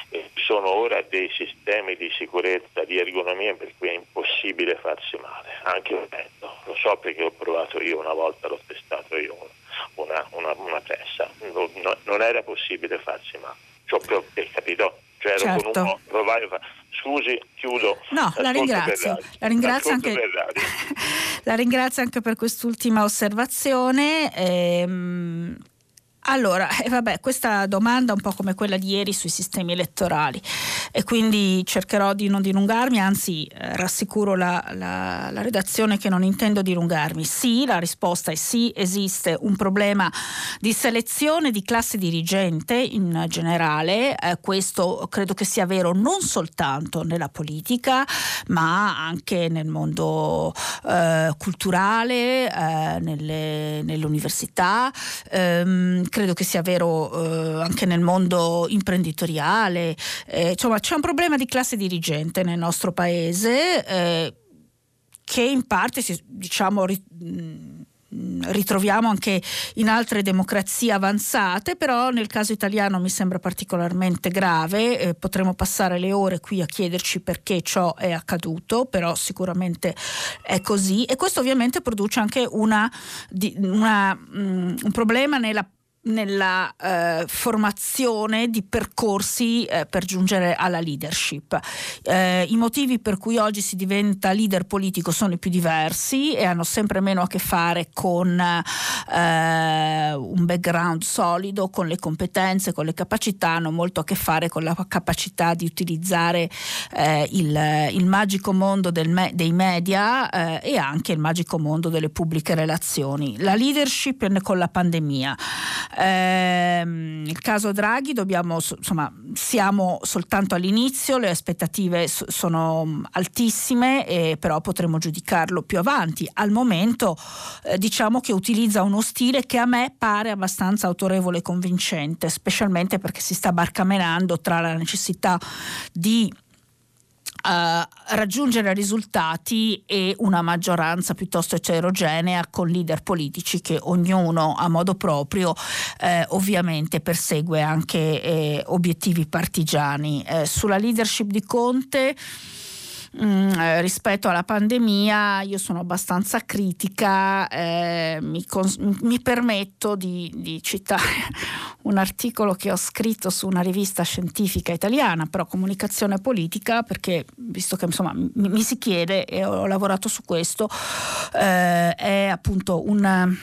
ci sono ora dei sistemi di sicurezza, di ergonomia per cui è impossibile farsi male, anche volendo. Lo so perché ho provato io una volta, l'ho testato io una, una, una pressa, non, non, era possibile farsi male. Ciò che capito? Cioè ero certo. con uno, provai, scusi, chiudo. No, la ringrazio. La ringrazio, anche, la ringrazio, anche, per quest'ultima osservazione. Ehm, allora, eh, vabbè, questa domanda è un po' come quella di ieri sui sistemi elettorali e quindi cercherò di non dilungarmi, anzi eh, rassicuro la, la, la, redazione che non intendo dilungarmi. Sì, la risposta è sì, esiste un problema di selezione di classe dirigente in generale, eh, questo credo che sia vero non soltanto nella politica, ma anche nel mondo eh, culturale, eh, nelle, nelle, università ehm, credo che sia vero eh, anche nel mondo imprenditoriale, eh, insomma c'è un problema di classe dirigente nel nostro paese eh, che in parte si, diciamo ri, ritroviamo anche in altre democrazie avanzate, però nel caso italiano mi sembra particolarmente grave, eh, potremmo passare le ore qui a chiederci perché ciò è accaduto, però sicuramente è così. E questo ovviamente produce anche una, una, um, un problema nella nella eh, formazione di percorsi eh, per giungere alla leadership. Eh, I motivi per cui oggi si diventa leader politico sono i più diversi e hanno sempre meno a che fare con eh, un background solido, con le competenze, con le capacità, hanno molto a che fare con la capacità di utilizzare eh, il, il, magico mondo me- dei media eh, e anche il magico mondo delle pubbliche relazioni. La leadership con la pandemia. Ehm, il caso Draghi dobbiamo, insomma, siamo soltanto all'inizio, le aspettative sono altissime, e però potremo giudicarlo più avanti. Al momento eh, diciamo che utilizza uno stile che a me pare abbastanza autorevole e convincente, specialmente perché si sta barcamenando tra la necessità di uh, raggiungere risultati e una maggioranza piuttosto eterogenea con leader politici che ognuno a modo proprio eh, ovviamente persegue anche eh, obiettivi partigiani. Eh, sulla leadership di Conte Mm, eh, rispetto alla pandemia io sono abbastanza critica, eh, mi, cons- mi, permetto di, di, citare un articolo che ho scritto su una rivista scientifica italiana, però comunicazione politica, perché visto che insomma mi, mi si chiede e ho lavorato su questo, eh, è appunto un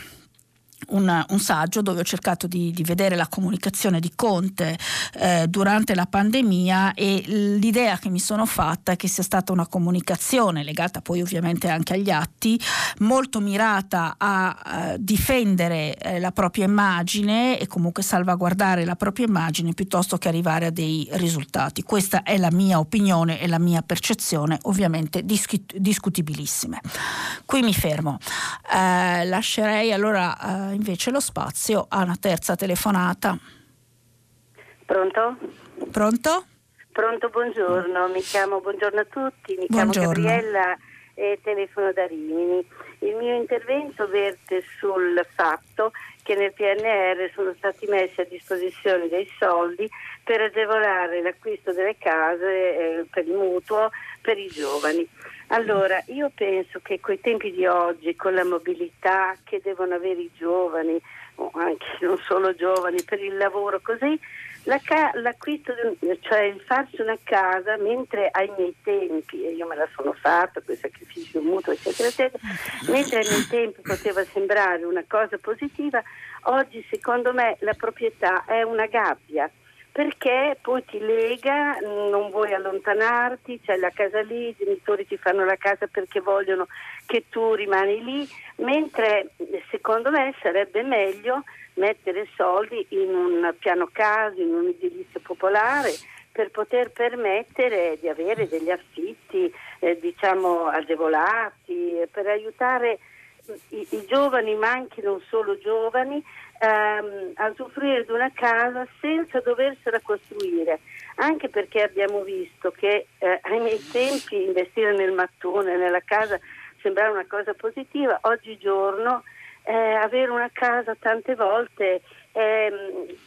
un, un, saggio dove ho cercato di, di vedere la comunicazione di Conte eh, durante la pandemia e l'idea che mi sono fatta è che sia stata una comunicazione legata poi ovviamente anche agli atti molto mirata a eh, difendere eh, la propria immagine e comunque salvaguardare la propria immagine piuttosto che arrivare a dei risultati. Questa è la mia opinione e la mia percezione, ovviamente discut- discutibilissime. Qui mi fermo. Eh, lascerei allora eh, invece lo spazio a una terza telefonata. Pronto? Pronto? Pronto, buongiorno, mi chiamo, buongiorno a tutti, mi buongiorno. chiamo Gabriella e telefono da Rimini. Il mio intervento verte sul fatto che nel PNR sono stati messi a disposizione dei soldi per agevolare l'acquisto delle case eh, per il mutuo per i giovani. Allora, io penso che coi tempi di oggi, con la mobilità che devono avere i giovani, o anche non solo giovani, per il lavoro così, la ca- l'acquisto, cioè il farsi una casa, mentre ai miei tempi, e io me la sono fatta con i sacrifici di un mutuo, eccetera, eccetera, mentre ai miei tempi poteva sembrare una cosa positiva, oggi secondo me la proprietà è una gabbia perché poi ti lega, non vuoi allontanarti, c'è la casa lì, i genitori ti fanno la casa perché vogliono che tu rimani lì, mentre secondo me sarebbe meglio mettere soldi in un piano casa, in un edilizio popolare per poter permettere di avere degli affitti eh, diciamo agevolati, per aiutare i, i giovani, ma anche non solo giovani, ehm, a usufruire di una casa senza doversela costruire, anche perché abbiamo visto che eh, ai miei tempi investire nel mattone, nella casa, sembrava una cosa positiva, oggigiorno eh, avere una casa tante volte è,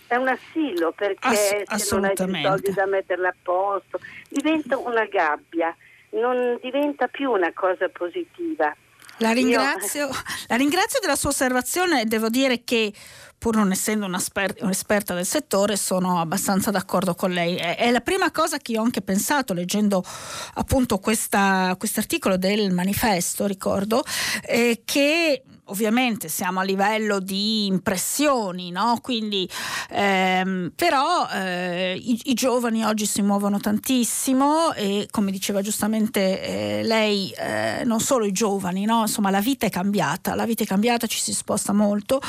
è un asilo perché Ass- se non hai più soldi da metterla a posto, diventa una gabbia, non diventa più una cosa positiva. La ringrazio, Io... la ringrazio della sua osservazione e devo dire che pur non essendo un'esperta del settore, sono abbastanza d'accordo con lei. È, è la prima cosa che io ho anche pensato leggendo appunto questo articolo del manifesto, ricordo, eh, che ovviamente siamo a livello di impressioni, no? Quindi, ehm, però eh, i, i, giovani oggi si muovono tantissimo e come diceva giustamente eh, lei, eh, non solo i giovani, no? insomma la vita è cambiata, la vita è cambiata, ci si sposta molto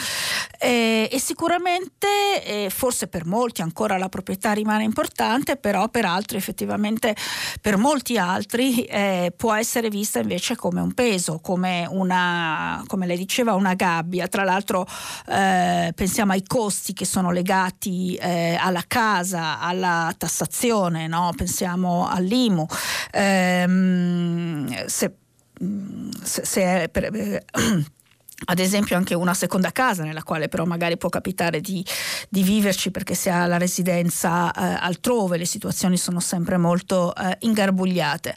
eh, e sicuramente eh, forse per molti ancora la proprietà rimane importante, però per altri effettivamente, per molti altri eh, può essere vista invece come un peso, come una, come lei diceva, una gabbia. Tra l'altro eh, pensiamo ai costi che sono legati eh, alla casa, alla tassazione, no? pensiamo all'IMU. Ehm, se, se, se per, eh, ad esempio anche una seconda casa nella quale però magari può capitare di, di viverci perché si ha la residenza eh, altrove, le situazioni sono sempre molto eh, ingarbugliate.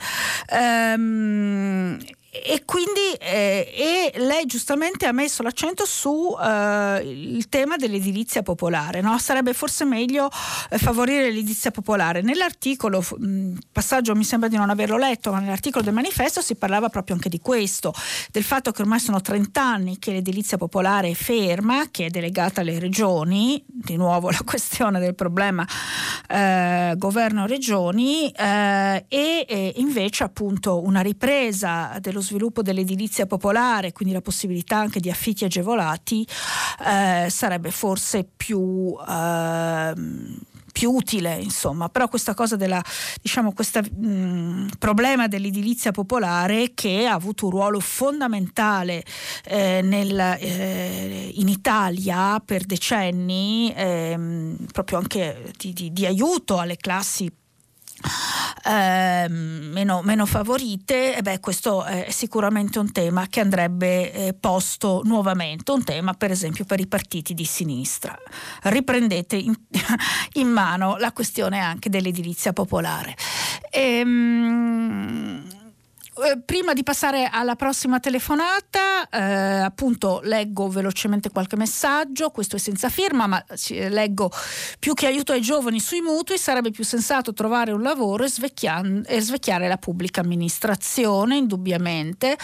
Ehm, e quindi eh, e lei giustamente ha messo l'accento su eh, tema dell'edilizia popolare. No? Sarebbe forse meglio eh, favorire l'edilizia popolare. Nell'articolo, mh, passaggio mi sembra di non averlo letto, ma nell'articolo del manifesto si parlava proprio anche di questo, del fatto che ormai sono 30 anni che l'edilizia popolare è ferma, che è delegata alle regioni, di nuovo la questione del problema eh, governo-regioni, eh, e invece appunto una ripresa dello lo sviluppo dell'edilizia popolare, quindi la possibilità anche di affitti agevolati, eh, sarebbe forse più... Eh, più utile, insomma, però questa cosa della, diciamo, questo problema dell'edilizia popolare che ha avuto un ruolo fondamentale eh, nel, eh, in Italia per decenni, eh, proprio anche di, di, di aiuto alle classi eh, meno, meno, favorite, e beh, questo è sicuramente un tema che andrebbe eh, posto nuovamente, un tema per esempio per i partiti di sinistra. Riprendete in, in mano la questione anche dell'edilizia popolare. Ehm, eh, prima di passare alla prossima telefonata, eh, appunto leggo velocemente qualche messaggio, questo è senza firma, ma eh, leggo più che aiuto ai giovani sui mutui, sarebbe più sensato trovare un lavoro e, e svecchiare la pubblica amministrazione, indubbiamente.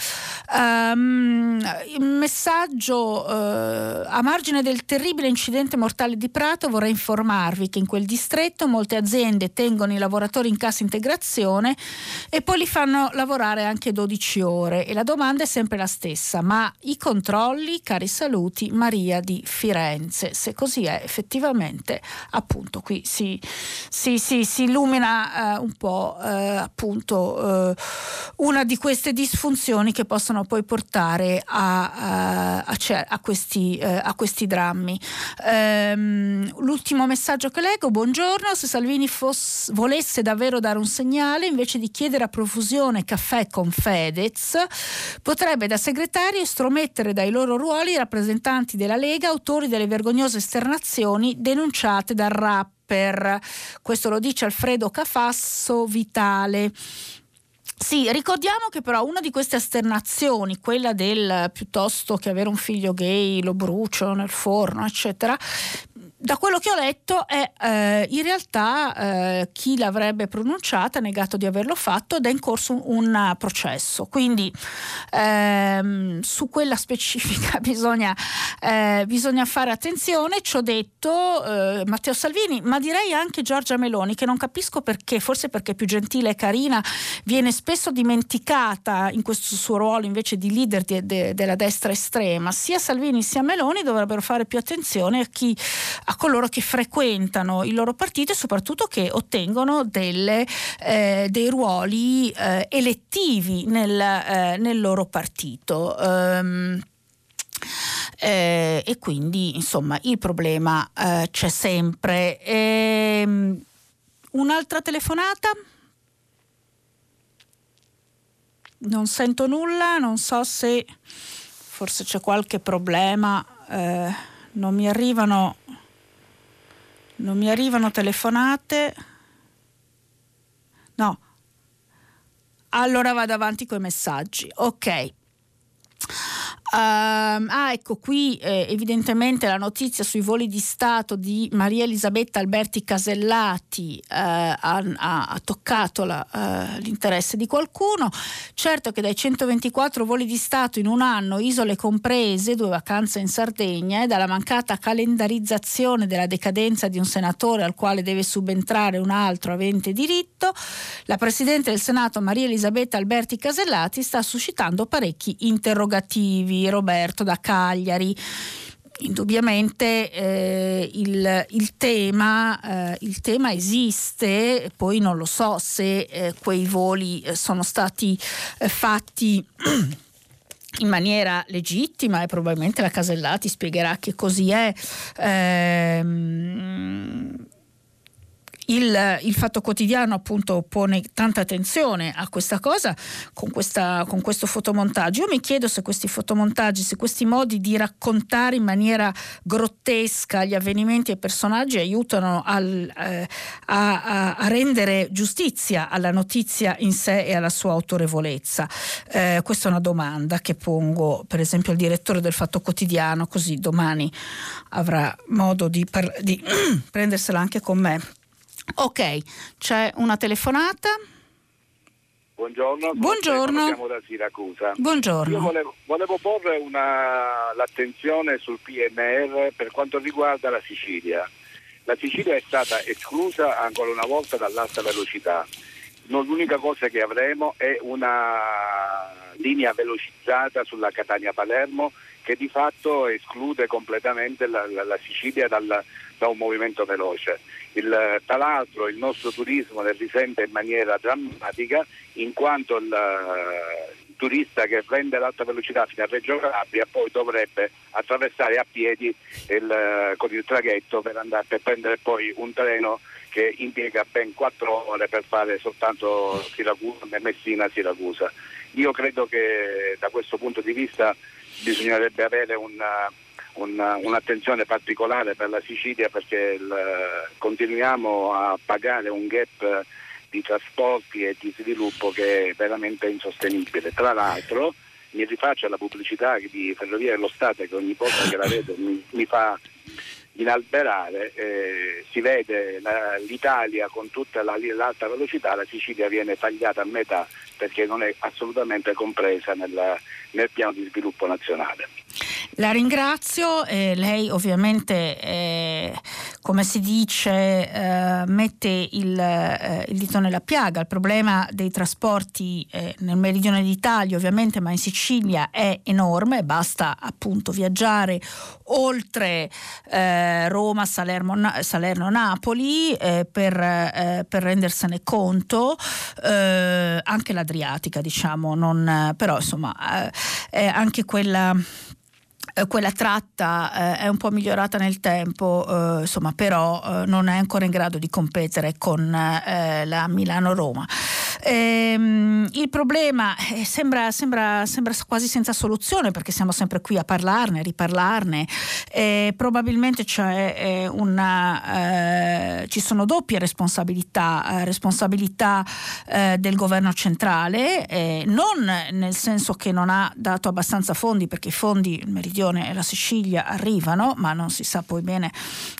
Um, messaggio uh, a margine del terribile incidente mortale di Prato vorrei informarvi che in quel distretto molte aziende tengono i lavoratori in cassa integrazione e poi li fanno lavorare lavorare anche 12 ore e la domanda è sempre la stessa, ma i controlli, cari saluti, Maria di Firenze. Se così è, effettivamente, appunto, qui si, si, si, si illumina eh, un po' eh, appunto eh, una di queste disfunzioni che possono poi portare a, a, a, a questi, eh, questi drammi. Ehm, l'ultimo messaggio che leggo, buongiorno, se Salvini fosse, volesse davvero dare un segnale, invece di chiedere a profusione caffè con Fedez, potrebbe da segretario estromettere dai loro ruoli i rappresentanti della Lega, autori delle vergognose esternazioni denunciate dal rapper. Questo lo dice Alfredo Cafasso Vitale. Sì, ricordiamo che però una di queste esternazioni, quella del piuttosto che avere un figlio gay lo brucio nel forno, eccetera, da quello che ho letto è eh, in realtà eh, chi l'avrebbe pronunciata ha negato di averlo fatto ed è in corso un, un processo. Quindi ehm, su quella specifica bisogna, eh, bisogna, fare attenzione. Ci ho detto eh, Matteo Salvini, ma direi anche Giorgia Meloni, che non capisco perché, forse perché è più gentile e carina, viene spesso dimenticata in questo suo ruolo invece di leader di, de, della destra estrema. Sia Salvini sia Meloni dovrebbero fare più attenzione a chi a coloro che frequentano il loro partito e soprattutto che ottengono delle, eh, dei ruoli eh, elettivi nel, eh, nel, loro partito. Um, e quindi insomma il problema eh, c'è sempre. Ehm, un'altra telefonata? Non sento nulla, non so se forse c'è qualche problema, eh, non mi arrivano non mi arrivano telefonate. No. Allora vado avanti con i messaggi. Ok. Uh, ah, ecco qui eh, evidentemente la notizia sui voli di Stato di Maria Elisabetta Alberti Casellati eh, ha, ha, toccato la, uh, l'interesse di qualcuno. Certo che dai 124 voli di Stato in un anno, isole comprese, due vacanze in Sardegna, e dalla mancata calendarizzazione della decadenza di un senatore al quale deve subentrare un altro avente diritto, la Presidente del Senato Maria Elisabetta Alberti Casellati sta suscitando parecchi interrogativi. Roberto da Cagliari. Indubbiamente eh, il, il, tema, eh, il, tema, esiste, poi non lo so se eh, quei voli eh, sono stati eh, fatti in maniera legittima e probabilmente la Casellati spiegherà che così è. Ehm, il, il, Fatto Quotidiano appunto pone tanta attenzione a questa cosa con, questa, con, questo fotomontaggio. Io mi chiedo se questi fotomontaggi, se questi modi di raccontare in maniera grottesca gli avvenimenti e i personaggi aiutano al, eh, a, a, rendere giustizia alla notizia in sé e alla sua autorevolezza. Eh, questa è una domanda che pongo per esempio al direttore del Fatto Quotidiano, così domani avrà modo di, par- di prendersela anche con me. Ok, c'è una telefonata. Buongiorno, Buongiorno. siamo da Siracusa. Buongiorno. Io volevo, volevo porre una, l'attenzione sul PNR per quanto riguarda la Sicilia. La Sicilia è stata esclusa ancora una volta dall'alta velocità. Non, l'unica cosa che avremo è una linea velocizzata sulla Catania-Palermo che di fatto esclude completamente la, la, la Sicilia dal, da un movimento veloce. Il, tra l'altro il nostro turismo ne risente in maniera drammatica in quanto il, il turista che prende l'alta velocità fino a Reggio Calabria poi dovrebbe attraversare a piedi il, con il traghetto per, andare, per prendere poi un treno che impiega ben quattro ore per fare soltanto Siracusa, Messina-Siracusa. Io credo che da questo punto di vista bisognerebbe avere una, una, un'attenzione particolare per la Sicilia perché il, continuiamo a pagare un gap di trasporti e di sviluppo che è veramente insostenibile. Tra l'altro mi rifaccio alla pubblicità di Ferrovie dello Stato che ogni volta che la vedo mi, mi fa inalberare, eh, si vede la, l'Italia con tutta la, l'alta velocità, la Sicilia viene tagliata a metà perché non è assolutamente compresa nella, nel piano di sviluppo nazionale. La ringrazio, eh, lei ovviamente, eh, come si dice, eh, mette il, eh, il, dito nella piaga. Il problema dei trasporti eh, nel meridione d'Italia ovviamente, ma in Sicilia è enorme, basta appunto viaggiare oltre eh, Roma, Salerno, Salerno Napoli per, per, rendersene conto, anche l'Adriatica diciamo, non, però insomma anche quella eh, quella tratta eh, è un po' migliorata nel tempo, eh, insomma, però eh, non è ancora in grado di competere con la Milano-Roma. Ehm, il problema eh, sembra, sembra, sembra, quasi senza soluzione perché siamo sempre qui a parlarne, a riparlarne. probabilmente una, ci sono doppie responsabilità, responsabilità del governo centrale, non nel senso che non ha dato abbastanza fondi perché i fondi, il Meridione e la Sicilia arrivano, ma non si sa poi bene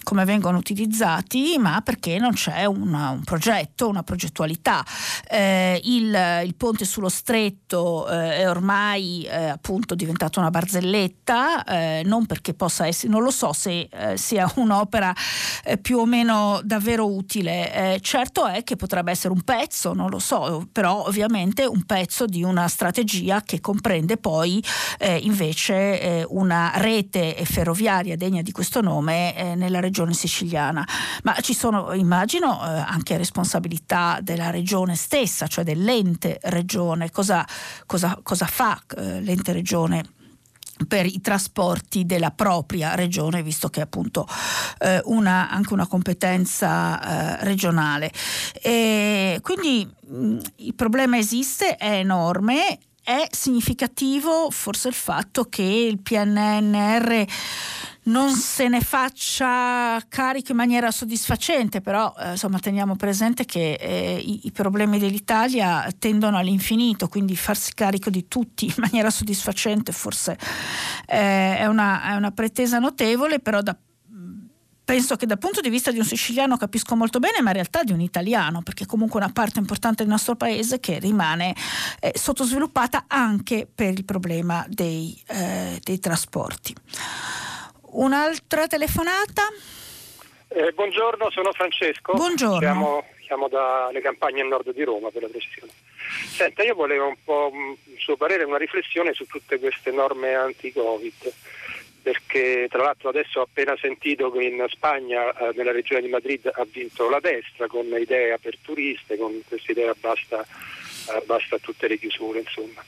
come vengono utilizzati, ma perché non c'è una, un progetto, una progettualità. Eh, il, il, ponte sullo stretto eh, è ormai eh, appunto diventato una barzelletta, eh, non perché possa essere, non lo so se eh, sia un'opera eh, più o meno davvero utile. certo è che potrebbe essere un pezzo, non lo so, però ovviamente un pezzo di una strategia che comprende poi invece una rete ferroviaria degna di questo nome eh, nella regione siciliana. Ma ci sono, immagino, eh, anche responsabilità della regione stessa, cioè dell'ente regione. Cosa, cosa, cosa fa eh, l'ente regione? per i trasporti della propria regione, visto che è appunto eh, una, anche una competenza eh, regionale. E quindi mh, il problema esiste, è enorme, è significativo forse il fatto che il PNNR non se ne faccia carico in maniera soddisfacente, però eh, insomma teniamo presente che eh, i, i, problemi dell'Italia tendono all'infinito, quindi farsi carico di tutti in maniera soddisfacente forse eh, è, una, è, una, pretesa notevole, però da penso che dal punto di vista di un siciliano capisco molto bene, ma in realtà di un italiano, perché comunque una parte importante del nostro paese che rimane eh, sottosviluppata anche per il problema dei, eh, dei trasporti. Un'altra telefonata? Eh, buongiorno, sono Francesco. Buongiorno. Chiamo, chiamo dalle campagne a nord di Roma per la precisione. Senta, io volevo un po' il suo parere, una riflessione su tutte queste norme anti-Covid perché tra l'altro adesso ho appena sentito che in Spagna, eh, nella regione di Madrid, ha vinto la destra con idee aperturiste, con questa idea basta, eh, basta tutte le chiusure. Insomma.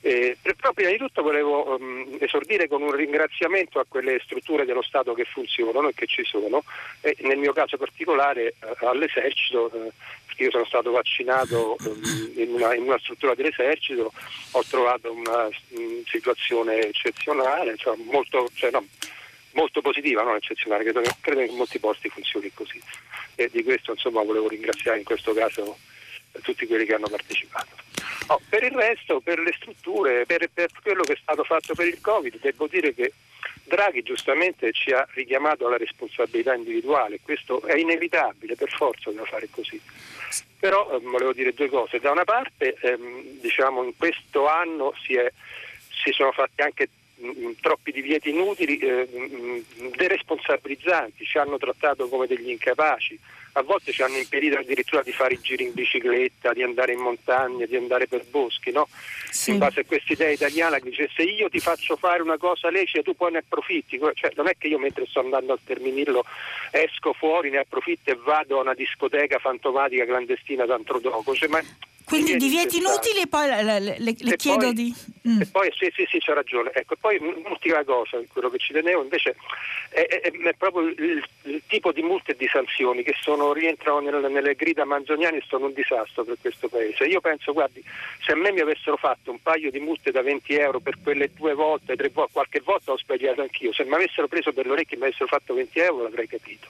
Eh, però prima di tutto volevo um, esordire con un ringraziamento a quelle strutture dello Stato che funzionano e che ci sono, e nel mio caso particolare eh, all'esercito, eh, perché io sono stato vaccinato um, in, una, in, una, struttura dell'esercito, ho trovato una um, situazione eccezionale, cioè molto, cioè, no, molto positiva, non eccezionale, credo, credo, che in molti posti funzioni così. E di questo insomma volevo ringraziare in questo caso tutti quelli che hanno partecipato. Oh, per il resto, per le strutture, per, per, quello che è stato fatto per il Covid, devo dire che Draghi giustamente ci ha richiamato alla responsabilità individuale, questo è inevitabile, per forza da fare così. Però eh, volevo dire due cose, da una parte ehm, diciamo, in questo anno si, è, si sono fatti anche mh, troppi divieti inutili, eh, mh, deresponsabilizzanti, ci hanno trattato come degli incapaci, a volte ci hanno impedito addirittura di fare i giri in bicicletta, di andare in montagna, di andare per boschi, no? sì. in base a questa idea italiana che dice se io ti faccio fare una cosa lecita tu poi ne approfitti, cioè, non è che io mentre sto andando al Terminillo esco fuori, ne approfitto e vado a una discoteca fantomatica clandestina tanto dopo, cioè, ma quindi divieti inutili e poi le, le, le chiedo poi, di... Mm. E poi sì, sì, sì, c'ha ragione. Ecco, e poi un'ultima cosa, quello che ci tenevo invece è, è, è proprio il, il, tipo di multe e di sanzioni che sono, rientrano nel, nelle grida manzoniane sono un disastro per questo paese. Io penso, guardi, se a me mi avessero fatto un paio di multe da 20 euro per quelle due volte, tre volte, qualche volta ho sbagliato anch'io, se mi avessero preso per le orecchie e mi avessero fatto 20 euro l'avrei capito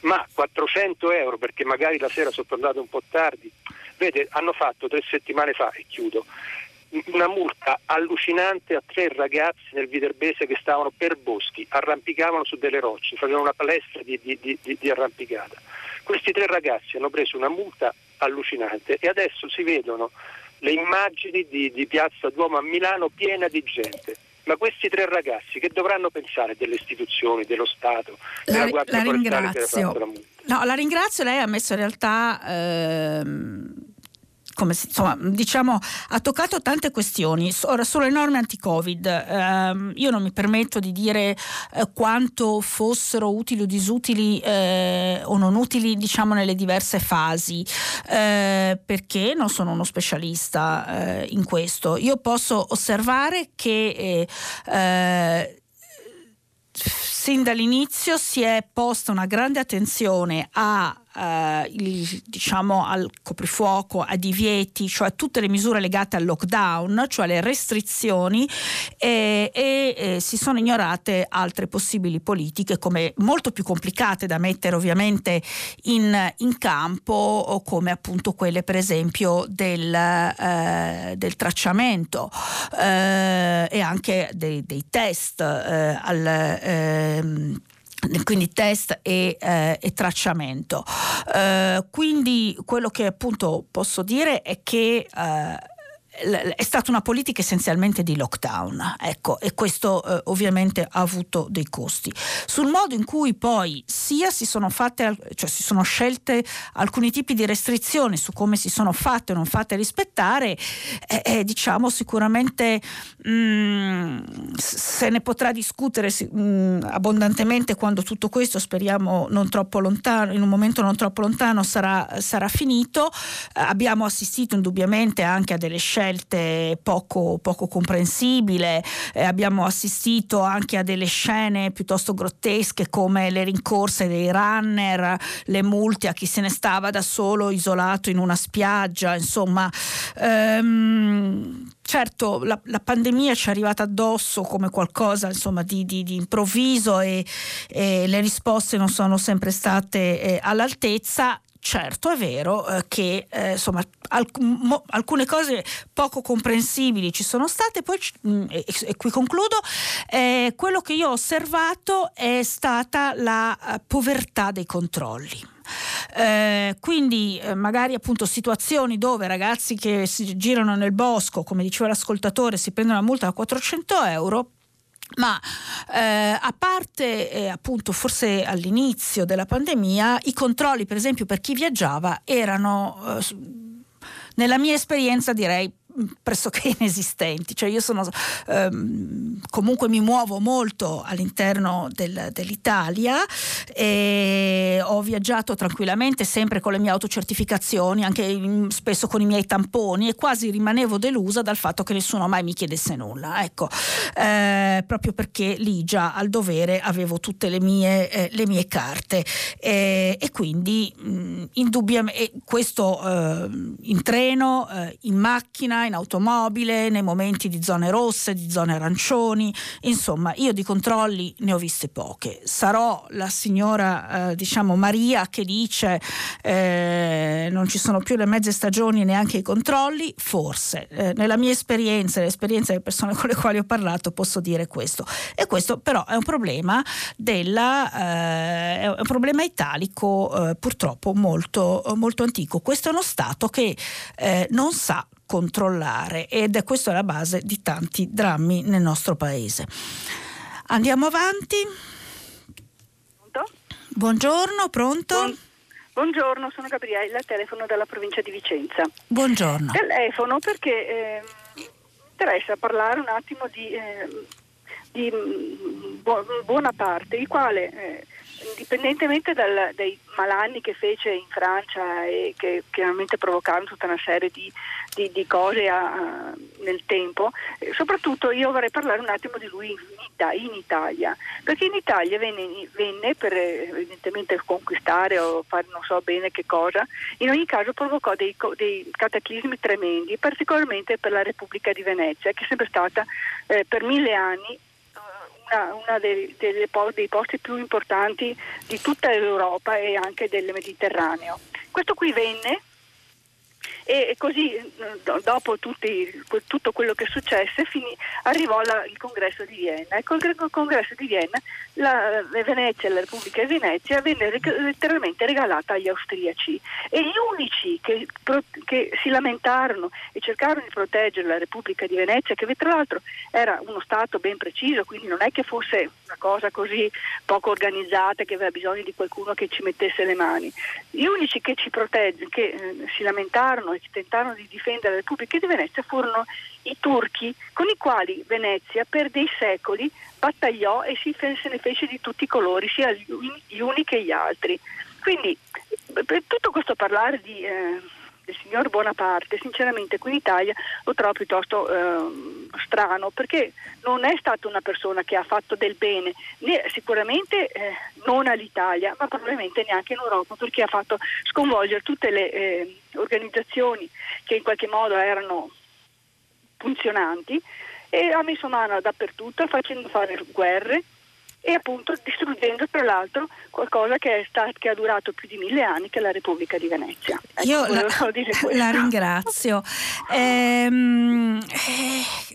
ma 400 euro perché magari la sera sono tornato un po' tardi, vede, hanno fatto tre settimane fa, e chiudo, una multa allucinante a tre ragazzi nel Viterbese che stavano per boschi, arrampicavano su delle rocce, facevano una palestra di, di, di, di arrampicata. Questi tre ragazzi hanno preso una multa allucinante e adesso si vedono le immagini di, di Piazza Duomo a Milano piena di gente. Ma questi tre ragazzi che dovranno pensare delle istituzioni, dello Stato, della la, Guardia la Forestale che ha fatto la multa? No, la ringrazio, lei ha messo in realtà ehm, come, insomma, diciamo, ha toccato tante questioni. Ora, sulle norme anti-Covid, ehm, io non mi permetto di dire eh, quanto fossero utili o disutili eh, o non utili, diciamo, nelle diverse fasi, eh, perché non sono uno specialista eh, in questo. Io posso osservare che eh, eh, sin dall'inizio si è posta una grande attenzione a eh, il, diciamo al coprifuoco, ai divieti, cioè tutte le misure legate al lockdown, cioè le restrizioni e, e, e si sono ignorate altre possibili politiche come molto più complicate da mettere ovviamente in, in campo come appunto quelle per esempio del, eh, del tracciamento eh, e anche dei, dei test eh, al ehm, quindi test e, eh, e tracciamento. Eh, quindi quello che appunto posso dire è che eh, è stata una politica essenzialmente di lockdown, ecco, e questo eh, ovviamente ha avuto dei costi. Sul modo in cui poi sia si sono fatte, cioè si sono scelte alcuni tipi di restrizioni su come si sono fatte o non fatte rispettare, eh, eh, diciamo sicuramente mh, mm, se ne potrà discutere mh, mm, abbondantemente quando tutto questo speriamo non troppo lontano, in un momento non troppo lontano sarà, sarà finito. abbiamo assistito indubbiamente anche a delle scelte scelte poco, poco comprensibili, eh, abbiamo assistito anche a delle scene piuttosto grottesche come le rincorse dei runner, le multe a chi se ne stava da solo isolato in una spiaggia, insomma. Ehm, certo la, la, pandemia ci è arrivata addosso come qualcosa insomma, di, di, di improvviso e, e, le risposte non sono sempre state eh, all'altezza certo è vero eh, che eh, insomma, alc- mo- alcune cose poco comprensibili ci sono state, poi mh, mm, e, e, qui concludo, eh, quello che io ho osservato è stata la uh, povertà dei controlli. Eh, quindi eh, magari appunto situazioni dove ragazzi che si girano nel bosco, come diceva l'ascoltatore, si prendono una multa da 400 euro, ma eh, a parte eh, appunto forse all'inizio della pandemia, i controlli per esempio per chi viaggiava erano, eh, nella mia esperienza direi, pressoché inesistenti, cioè io sono ehm, comunque mi muovo molto all'interno del, dell'Italia e ho viaggiato tranquillamente sempre con le mie autocertificazioni, anche spesso con i miei tamponi e quasi rimanevo delusa dal fatto che nessuno mai mi chiedesse nulla, ecco, eh, proprio perché lì già al dovere avevo tutte le mie, eh, le mie carte. E, e quindi mh, indubbiamente questo eh, in treno, eh, in macchina, in automobile, nei momenti di zone rosse, di zone arancioni, insomma io di controlli ne ho viste poche. Sarò la signora eh, diciamo Maria che dice eh, non ci sono più le mezze stagioni neanche i controlli, forse. Eh, nella mia esperienza, l'esperienza delle persone con le quali ho parlato posso dire questo. E questo però è un problema della, eh, è un problema italico eh, purtroppo molto, molto antico. Questo è uno Stato che eh, non sa controllare ed è questa la base di tanti drammi nel nostro paese. Andiamo avanti. Pronto? Buongiorno, pronto? Buon, buongiorno, sono Gabriella, telefono dalla provincia di Vicenza. Buongiorno. Telefono perché eh, interessa parlare un attimo di, eh, di mm, buona parte, il quale eh, indipendentemente dal, dai malanni che fece in Francia e che chiaramente provocarono tutta una serie di, di, di cose a, nel tempo, eh, soprattutto io vorrei parlare un attimo di lui in, in Italia, perché in Italia venne, venne, per evidentemente conquistare o fare non so bene che cosa, in ogni caso provocò dei, dei cataclismi tremendi, particolarmente per la Repubblica di Venezia, che è sempre stata eh, per mille anni uno dei, dei, dei posti più importanti di tutta l'Europa e anche del Mediterraneo. Questo qui venne e così dopo tutti, tutto quello che successe finì, arrivò la, il congresso di Vienna. E col congresso di Vienna la, Venezia, la Repubblica di Venezia venne letteralmente regalata agli austriaci. E gli unici che, che, si lamentarono e cercarono di proteggere la Repubblica di Venezia che tra l'altro era uno Stato ben preciso quindi non è che fosse una cosa così poco organizzata che aveva bisogno di qualcuno che ci mettesse le mani. Gli unici che ci proteggono che eh, si lamentarono e tentarono di difendere la Repubblica di Venezia furono i turchi con i quali Venezia per dei secoli battagliò e se ne fece di tutti i colori, sia gli uni che gli altri. Quindi per tutto questo parlare di, eh, del signor Bonaparte, sinceramente qui in Italia lo trovo piuttosto eh, strano perché non è stata una persona che ha fatto del bene, né, sicuramente eh, non all'Italia, ma probabilmente neanche in Europa perché ha fatto sconvolgere tutte le eh, organizzazioni che in qualche modo erano funzionanti e ha messo mano dappertutto facendo fare guerre e appunto distruggendo tra l'altro qualcosa che, è stato, che ha durato più di mille anni, che è la Repubblica di Venezia. Ecco, Io la, la, ringrazio. Ehm,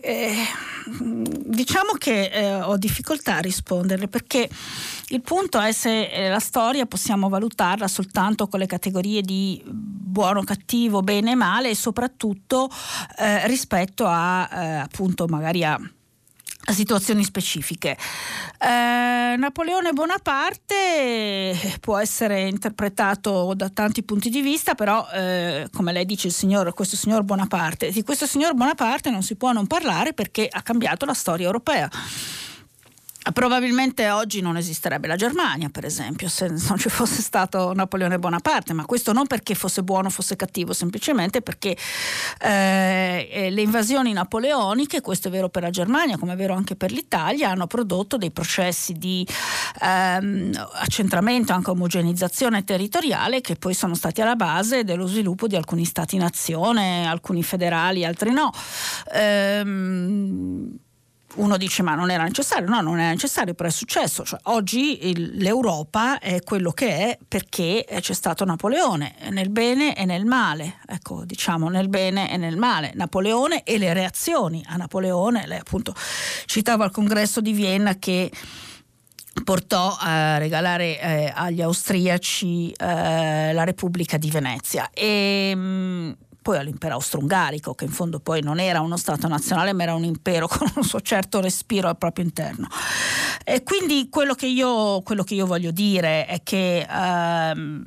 eh, eh, diciamo che eh, ho difficoltà a risponderle perché il punto è se eh, la storia possiamo valutarla soltanto con le categorie di buono, cattivo, bene male e soprattutto eh, rispetto a eh, appunto magari a situazioni specifiche. Eh, Napoleone Bonaparte può essere interpretato da tanti punti di vista, però eh, come lei dice il signor, questo signor Bonaparte, di questo signor Bonaparte non si può non parlare perché ha cambiato la storia europea. Probabilmente oggi non esisterebbe la Germania, per esempio, se non ci fosse stato Napoleone Bonaparte, ma questo non perché fosse buono o fosse cattivo, semplicemente perché eh, eh, le invasioni napoleoniche, questo è vero per la Germania come è vero anche per l'Italia, hanno prodotto dei processi di ehm, accentramento, anche omogenizzazione territoriale che poi sono stati alla base dello sviluppo di alcuni stati-nazione, alcuni federali, altri no. Ehm, uno dice ma non era necessario, no non era necessario però è successo, cioè, oggi il, l'Europa è quello che è perché c'è stato Napoleone nel bene e nel male, ecco diciamo nel bene e nel male, Napoleone e le reazioni a Napoleone, lei appunto citava al congresso di Vienna che portò a regalare eh, agli austriaci eh, la Repubblica di Venezia. E mh, mm, poi all'impero austro-ungarico, che in fondo poi non era uno Stato nazionale, ma era un impero con un suo certo respiro al proprio interno. E quindi quello che io, quello che io voglio dire è che ehm,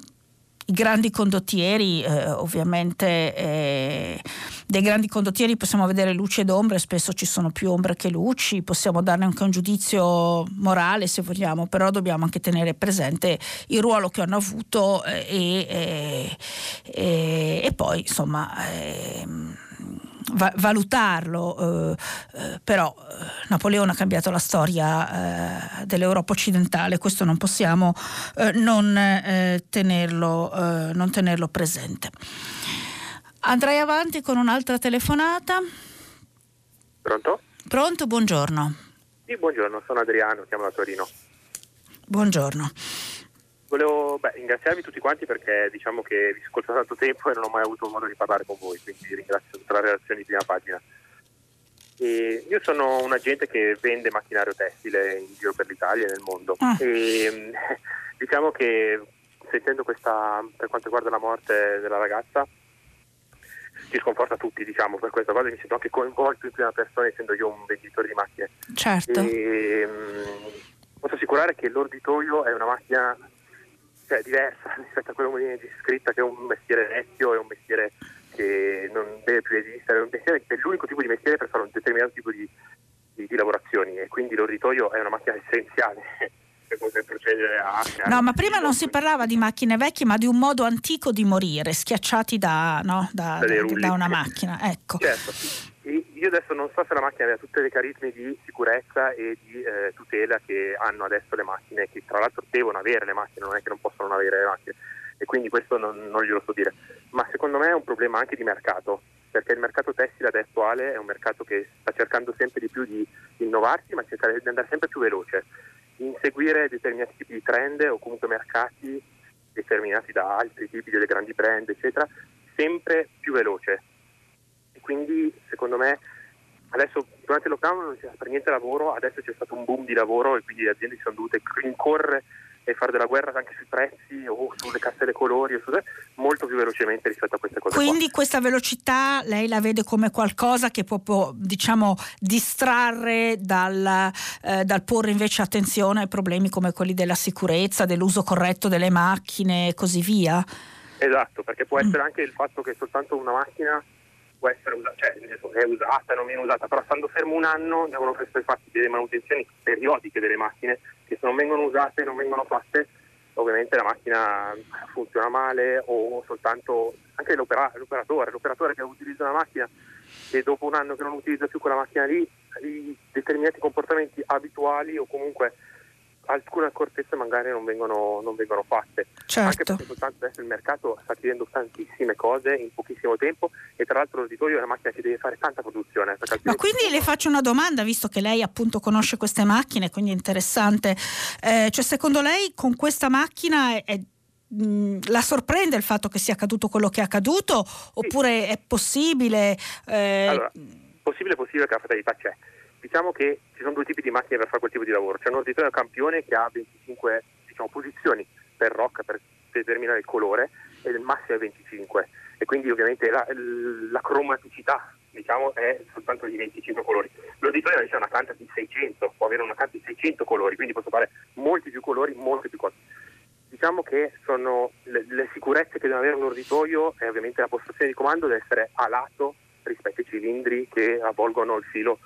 i grandi condottieri, eh, ovviamente, eh, dei grandi condottieri possiamo vedere luci ed ombre, spesso ci sono più ombre che luci, possiamo darne anche un giudizio morale se vogliamo, però dobbiamo anche tenere presente il ruolo che hanno avuto eh, e, e, e, poi insomma ehm, va- valutarlo, eh, eh, però eh, Napoleone ha cambiato la storia eh, dell'Europa occidentale, questo non possiamo non, tenerlo, non tenerlo presente. Andrei avanti con un'altra telefonata. Pronto? Pronto, buongiorno. Sì, buongiorno, sono Adriano, chiamo da Torino. Buongiorno. Volevo beh, ringraziarvi tutti quanti perché diciamo che vi ascolto da tanto tempo e non ho mai avuto modo di parlare con voi, quindi ringrazio tutta la relazione di prima pagina. E io sono un agente che vende macchinario tessile in giro per l'Italia e nel mondo ah. e diciamo che sentendo questa, per quanto riguarda la morte della ragazza, ci sconforta tutti, diciamo, per questa cosa mi sento anche coinvolto in prima persona essendo io un venditore di macchine. Certo. E, mh, posso assicurare che l'orditoio è una macchina cioè, diversa rispetto a quello che viene descritta, che è un mestiere vecchio, è un mestiere che non deve più esistere, è, un mestiere, è l'unico tipo di mestiere per fare un determinato tipo di, di, di lavorazioni e quindi l'orritoio è una macchina essenziale per poter procedere a... No, ma prima non si parlava di macchine vecchie, ma di un modo antico di morire, schiacciati da, no, da, da, da una macchina. Ecco. Certo. Io adesso non so se la macchina aveva tutti i carismi di sicurezza e di eh, tutela che hanno adesso le macchine, che tra l'altro devono avere le macchine, non è che non possono non avere le macchine, e quindi questo non, non glielo so dire. Ma secondo me è un problema anche di mercato, perché il mercato tessile attuale è un mercato che sta cercando sempre di più di innovarsi, ma cercare di andare sempre più veloce, inseguire determinati tipi di trend o comunque mercati determinati da altri tipi delle grandi brand, eccetera, sempre più veloce. Quindi secondo me adesso durante il lockdown non c'è per niente lavoro, adesso c'è stato un boom di lavoro e quindi le aziende si sono dovute rincorrere e fare della guerra anche sui prezzi o sulle cartelle colori o su, molto più velocemente rispetto a queste cose. Quindi qua. questa velocità lei la vede come qualcosa che può, può diciamo, distrarre dal, eh, dal, porre invece attenzione ai problemi come quelli della sicurezza, dell'uso corretto delle macchine e così via? Esatto, perché può essere anche il fatto che soltanto una macchina può essere usata, cioè è usata, non viene usata, però stando fermo un anno devono essere fatte delle manutenzioni periodiche delle macchine che se non vengono usate, non vengono fatte, ovviamente la macchina funziona male o soltanto anche l'opera, l'operatore, l'operatore che utilizza una macchina e dopo un anno che non utilizza più quella macchina lì, determinati comportamenti abituali o comunque alcune accortezze magari non vengono, non vengono fatte. Certo. Anche perché soltanto adesso il mercato sta chiedendo tantissime cose in pochissimo tempo e tra l'altro l'uditorio è una macchina che deve fare tanta produzione. Ma quindi le faccio una domanda, visto che lei appunto conosce queste macchine, quindi è interessante. Eh, cioè secondo lei con questa macchina è, è la sorprende il fatto che sia accaduto quello che è accaduto oppure sì. è possibile? Eh... Allora, possibile, possibile che la fatalità c'è diciamo che ci sono due tipi di macchine per fare quel tipo di lavoro. C'è un ordinatore campione che ha 25 diciamo, posizioni per rock per determinare il colore e il massimo è 25 e quindi ovviamente la, la cromaticità diciamo, è soltanto di 25 colori. L'ordinatore invece ha una canta di 600, può avere una canta di 600 colori, quindi posso fare molti più colori, molte più cose. Diciamo che sono le, le sicurezze che deve avere un orditoio e ovviamente la postazione di comando deve essere a lato rispetto ai cilindri che avvolgono il filo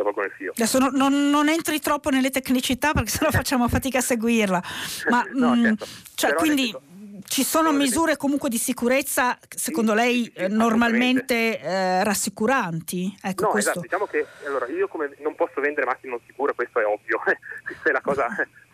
avvolgono il filo. Adesso non, non, non, entri troppo nelle tecnicità perché sennò facciamo fatica a seguirla. Ma, no, certo. cioè, quindi ci sono misure comunque di sicurezza, secondo sì, lei, sì, normalmente eh, rassicuranti? Ecco, no, questo. esatto. Diciamo che allora, io come non posso vendere macchine non sicure, questo è ovvio, questa è la cosa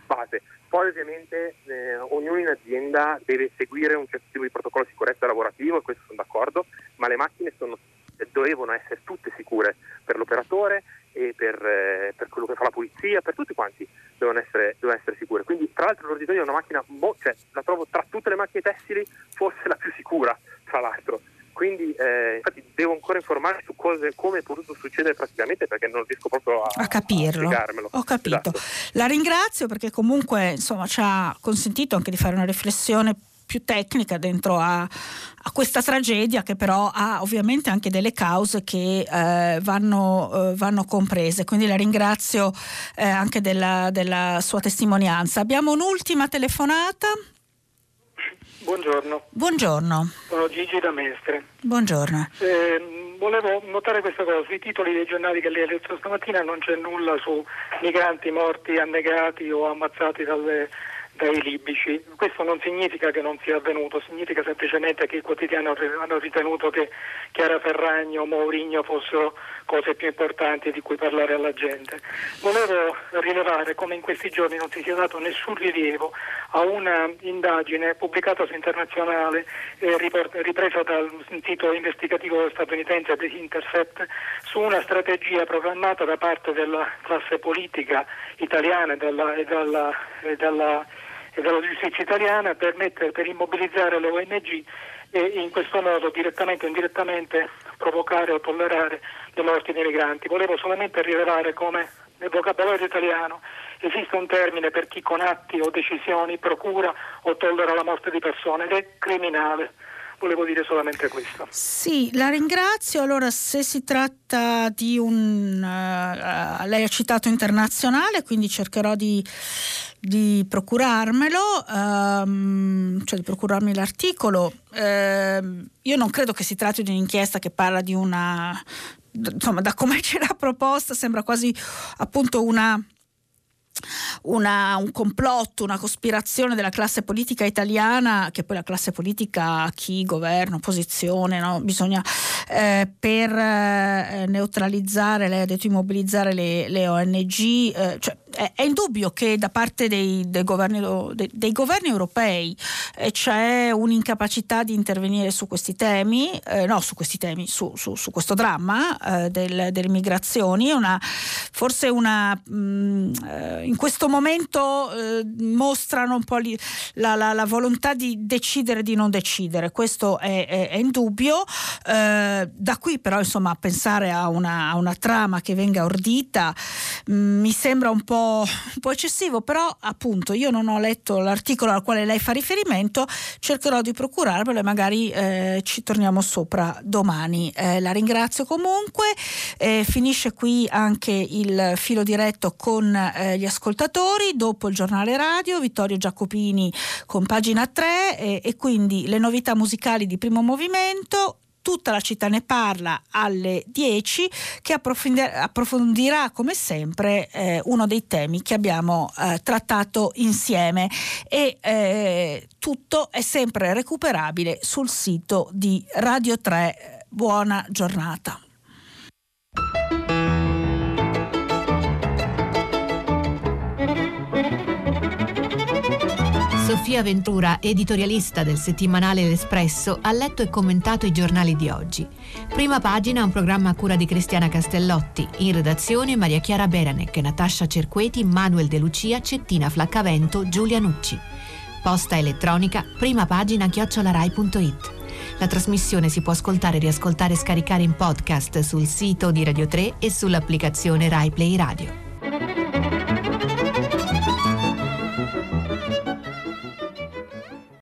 base. Poi ovviamente eh, ognuno in azienda deve seguire un certo tipo di protocollo di sicurezza lavorativo, e questo sono d'accordo, ma le macchine sono, devono essere tutte sicure per l'operatore e per, eh, per, quello che fa la pulizia, per tutti quanti devono essere, devono essere sicure. Quindi tra l'altro l'orditorio è una macchina, mo, cioè, la trovo tra tutte le macchine tessili forse la più sicura, tra l'altro. Quindi eh, infatti devo ancora informarmi su cose, come è potuto succedere praticamente perché non riesco proprio a, a capirlo. A Ho capito. Esatto. La ringrazio perché comunque insomma, ci ha consentito anche di fare una riflessione più tecnica dentro a, a, questa tragedia che però ha ovviamente anche delle cause che eh, vanno, eh, vanno, comprese. Quindi la ringrazio eh, anche della, della, sua testimonianza. Abbiamo un'ultima telefonata. Buongiorno. Buongiorno. Sono Gigi da Mestre. Buongiorno. Eh, volevo notare questa cosa, sui titoli dei giornali che lei ha letto stamattina non c'è nulla su migranti morti annegati o ammazzati dalle dai libici. Questo non significa che non sia avvenuto, significa semplicemente che i quotidiani hanno ritenuto che Chiara Ferragno o Mourinho fossero cose più importanti di cui parlare alla gente. Volevo rilevare come in questi giorni non si sia dato nessun rilievo a una indagine pubblicata su internazionale e ripresa dal sito investigativo statunitense The Intercept su una strategia programmata da parte della classe politica italiana e della, e della, e della e della giustizia italiana per, mettere, per immobilizzare le ONG e in questo modo direttamente o indirettamente provocare o tollerare le morti dei migranti. Volevo solamente rilevare come nel vocabolario italiano esiste un termine per chi con atti o decisioni procura o tollera la morte di persone ed è criminale. Volevo dire solamente questo. Sì, la ringrazio. Allora, se si tratta di un... Uh, lei ha citato internazionale, quindi cercherò di, di procurarmelo, um, cioè di procurarmi l'articolo. Uh, io non credo che si tratti di un'inchiesta che parla di una... Insomma, da come ce l'ha proposta sembra quasi appunto una una, un complotto, una cospirazione della classe politica italiana, che poi la classe politica, chi governa, opposizione, no? bisogna eh, per eh, neutralizzare, lei ha detto immobilizzare le, le ONG, eh, cioè, è, indubbio che da parte dei, dei, governi, dei, governi, europei eh, c'è un'incapacità di intervenire su questi temi, eh, no su questi temi, su, su, su questo dramma eh, del, delle migrazioni, una, forse una, mh, mm, eh, in questo momento eh, mostrano un po' li, la, la, la, volontà di decidere di non decidere, questo è, è, è indubbio, da qui però insomma pensare a una, a una trama che venga ordita mh, mm, mi sembra un po' un po' eccessivo, però appunto io non ho letto l'articolo al quale lei fa riferimento, cercherò di procurarvelo e magari eh, ci torniamo sopra domani. Eh, la ringrazio comunque, eh, finisce qui anche il filo diretto con eh, gli ascoltatori, dopo il giornale radio, Vittorio Giacopini con pagina 3 e quindi le novità musicali di primo movimento tutta la città ne parla alle 10 che approfondirà come sempre eh, uno dei temi che abbiamo eh, trattato insieme e eh, tutto è sempre recuperabile sul sito di Radio 3. Buona giornata. Sofia Ventura, editorialista del settimanale L'Espresso, ha letto e commentato i giornali di oggi. Prima pagina un programma a cura di Cristiana Castellotti, in redazione Maria Chiara Beranec, Natascia Cerqueti, Manuel De Lucia, Cettina Flaccavento, Giulia Nucci. Posta elettronica, prima pagina chiocciolarai.it. La trasmissione si può ascoltare, riascoltare e scaricare in podcast sul sito di Radio 3 e sull'applicazione Rai Play Radio.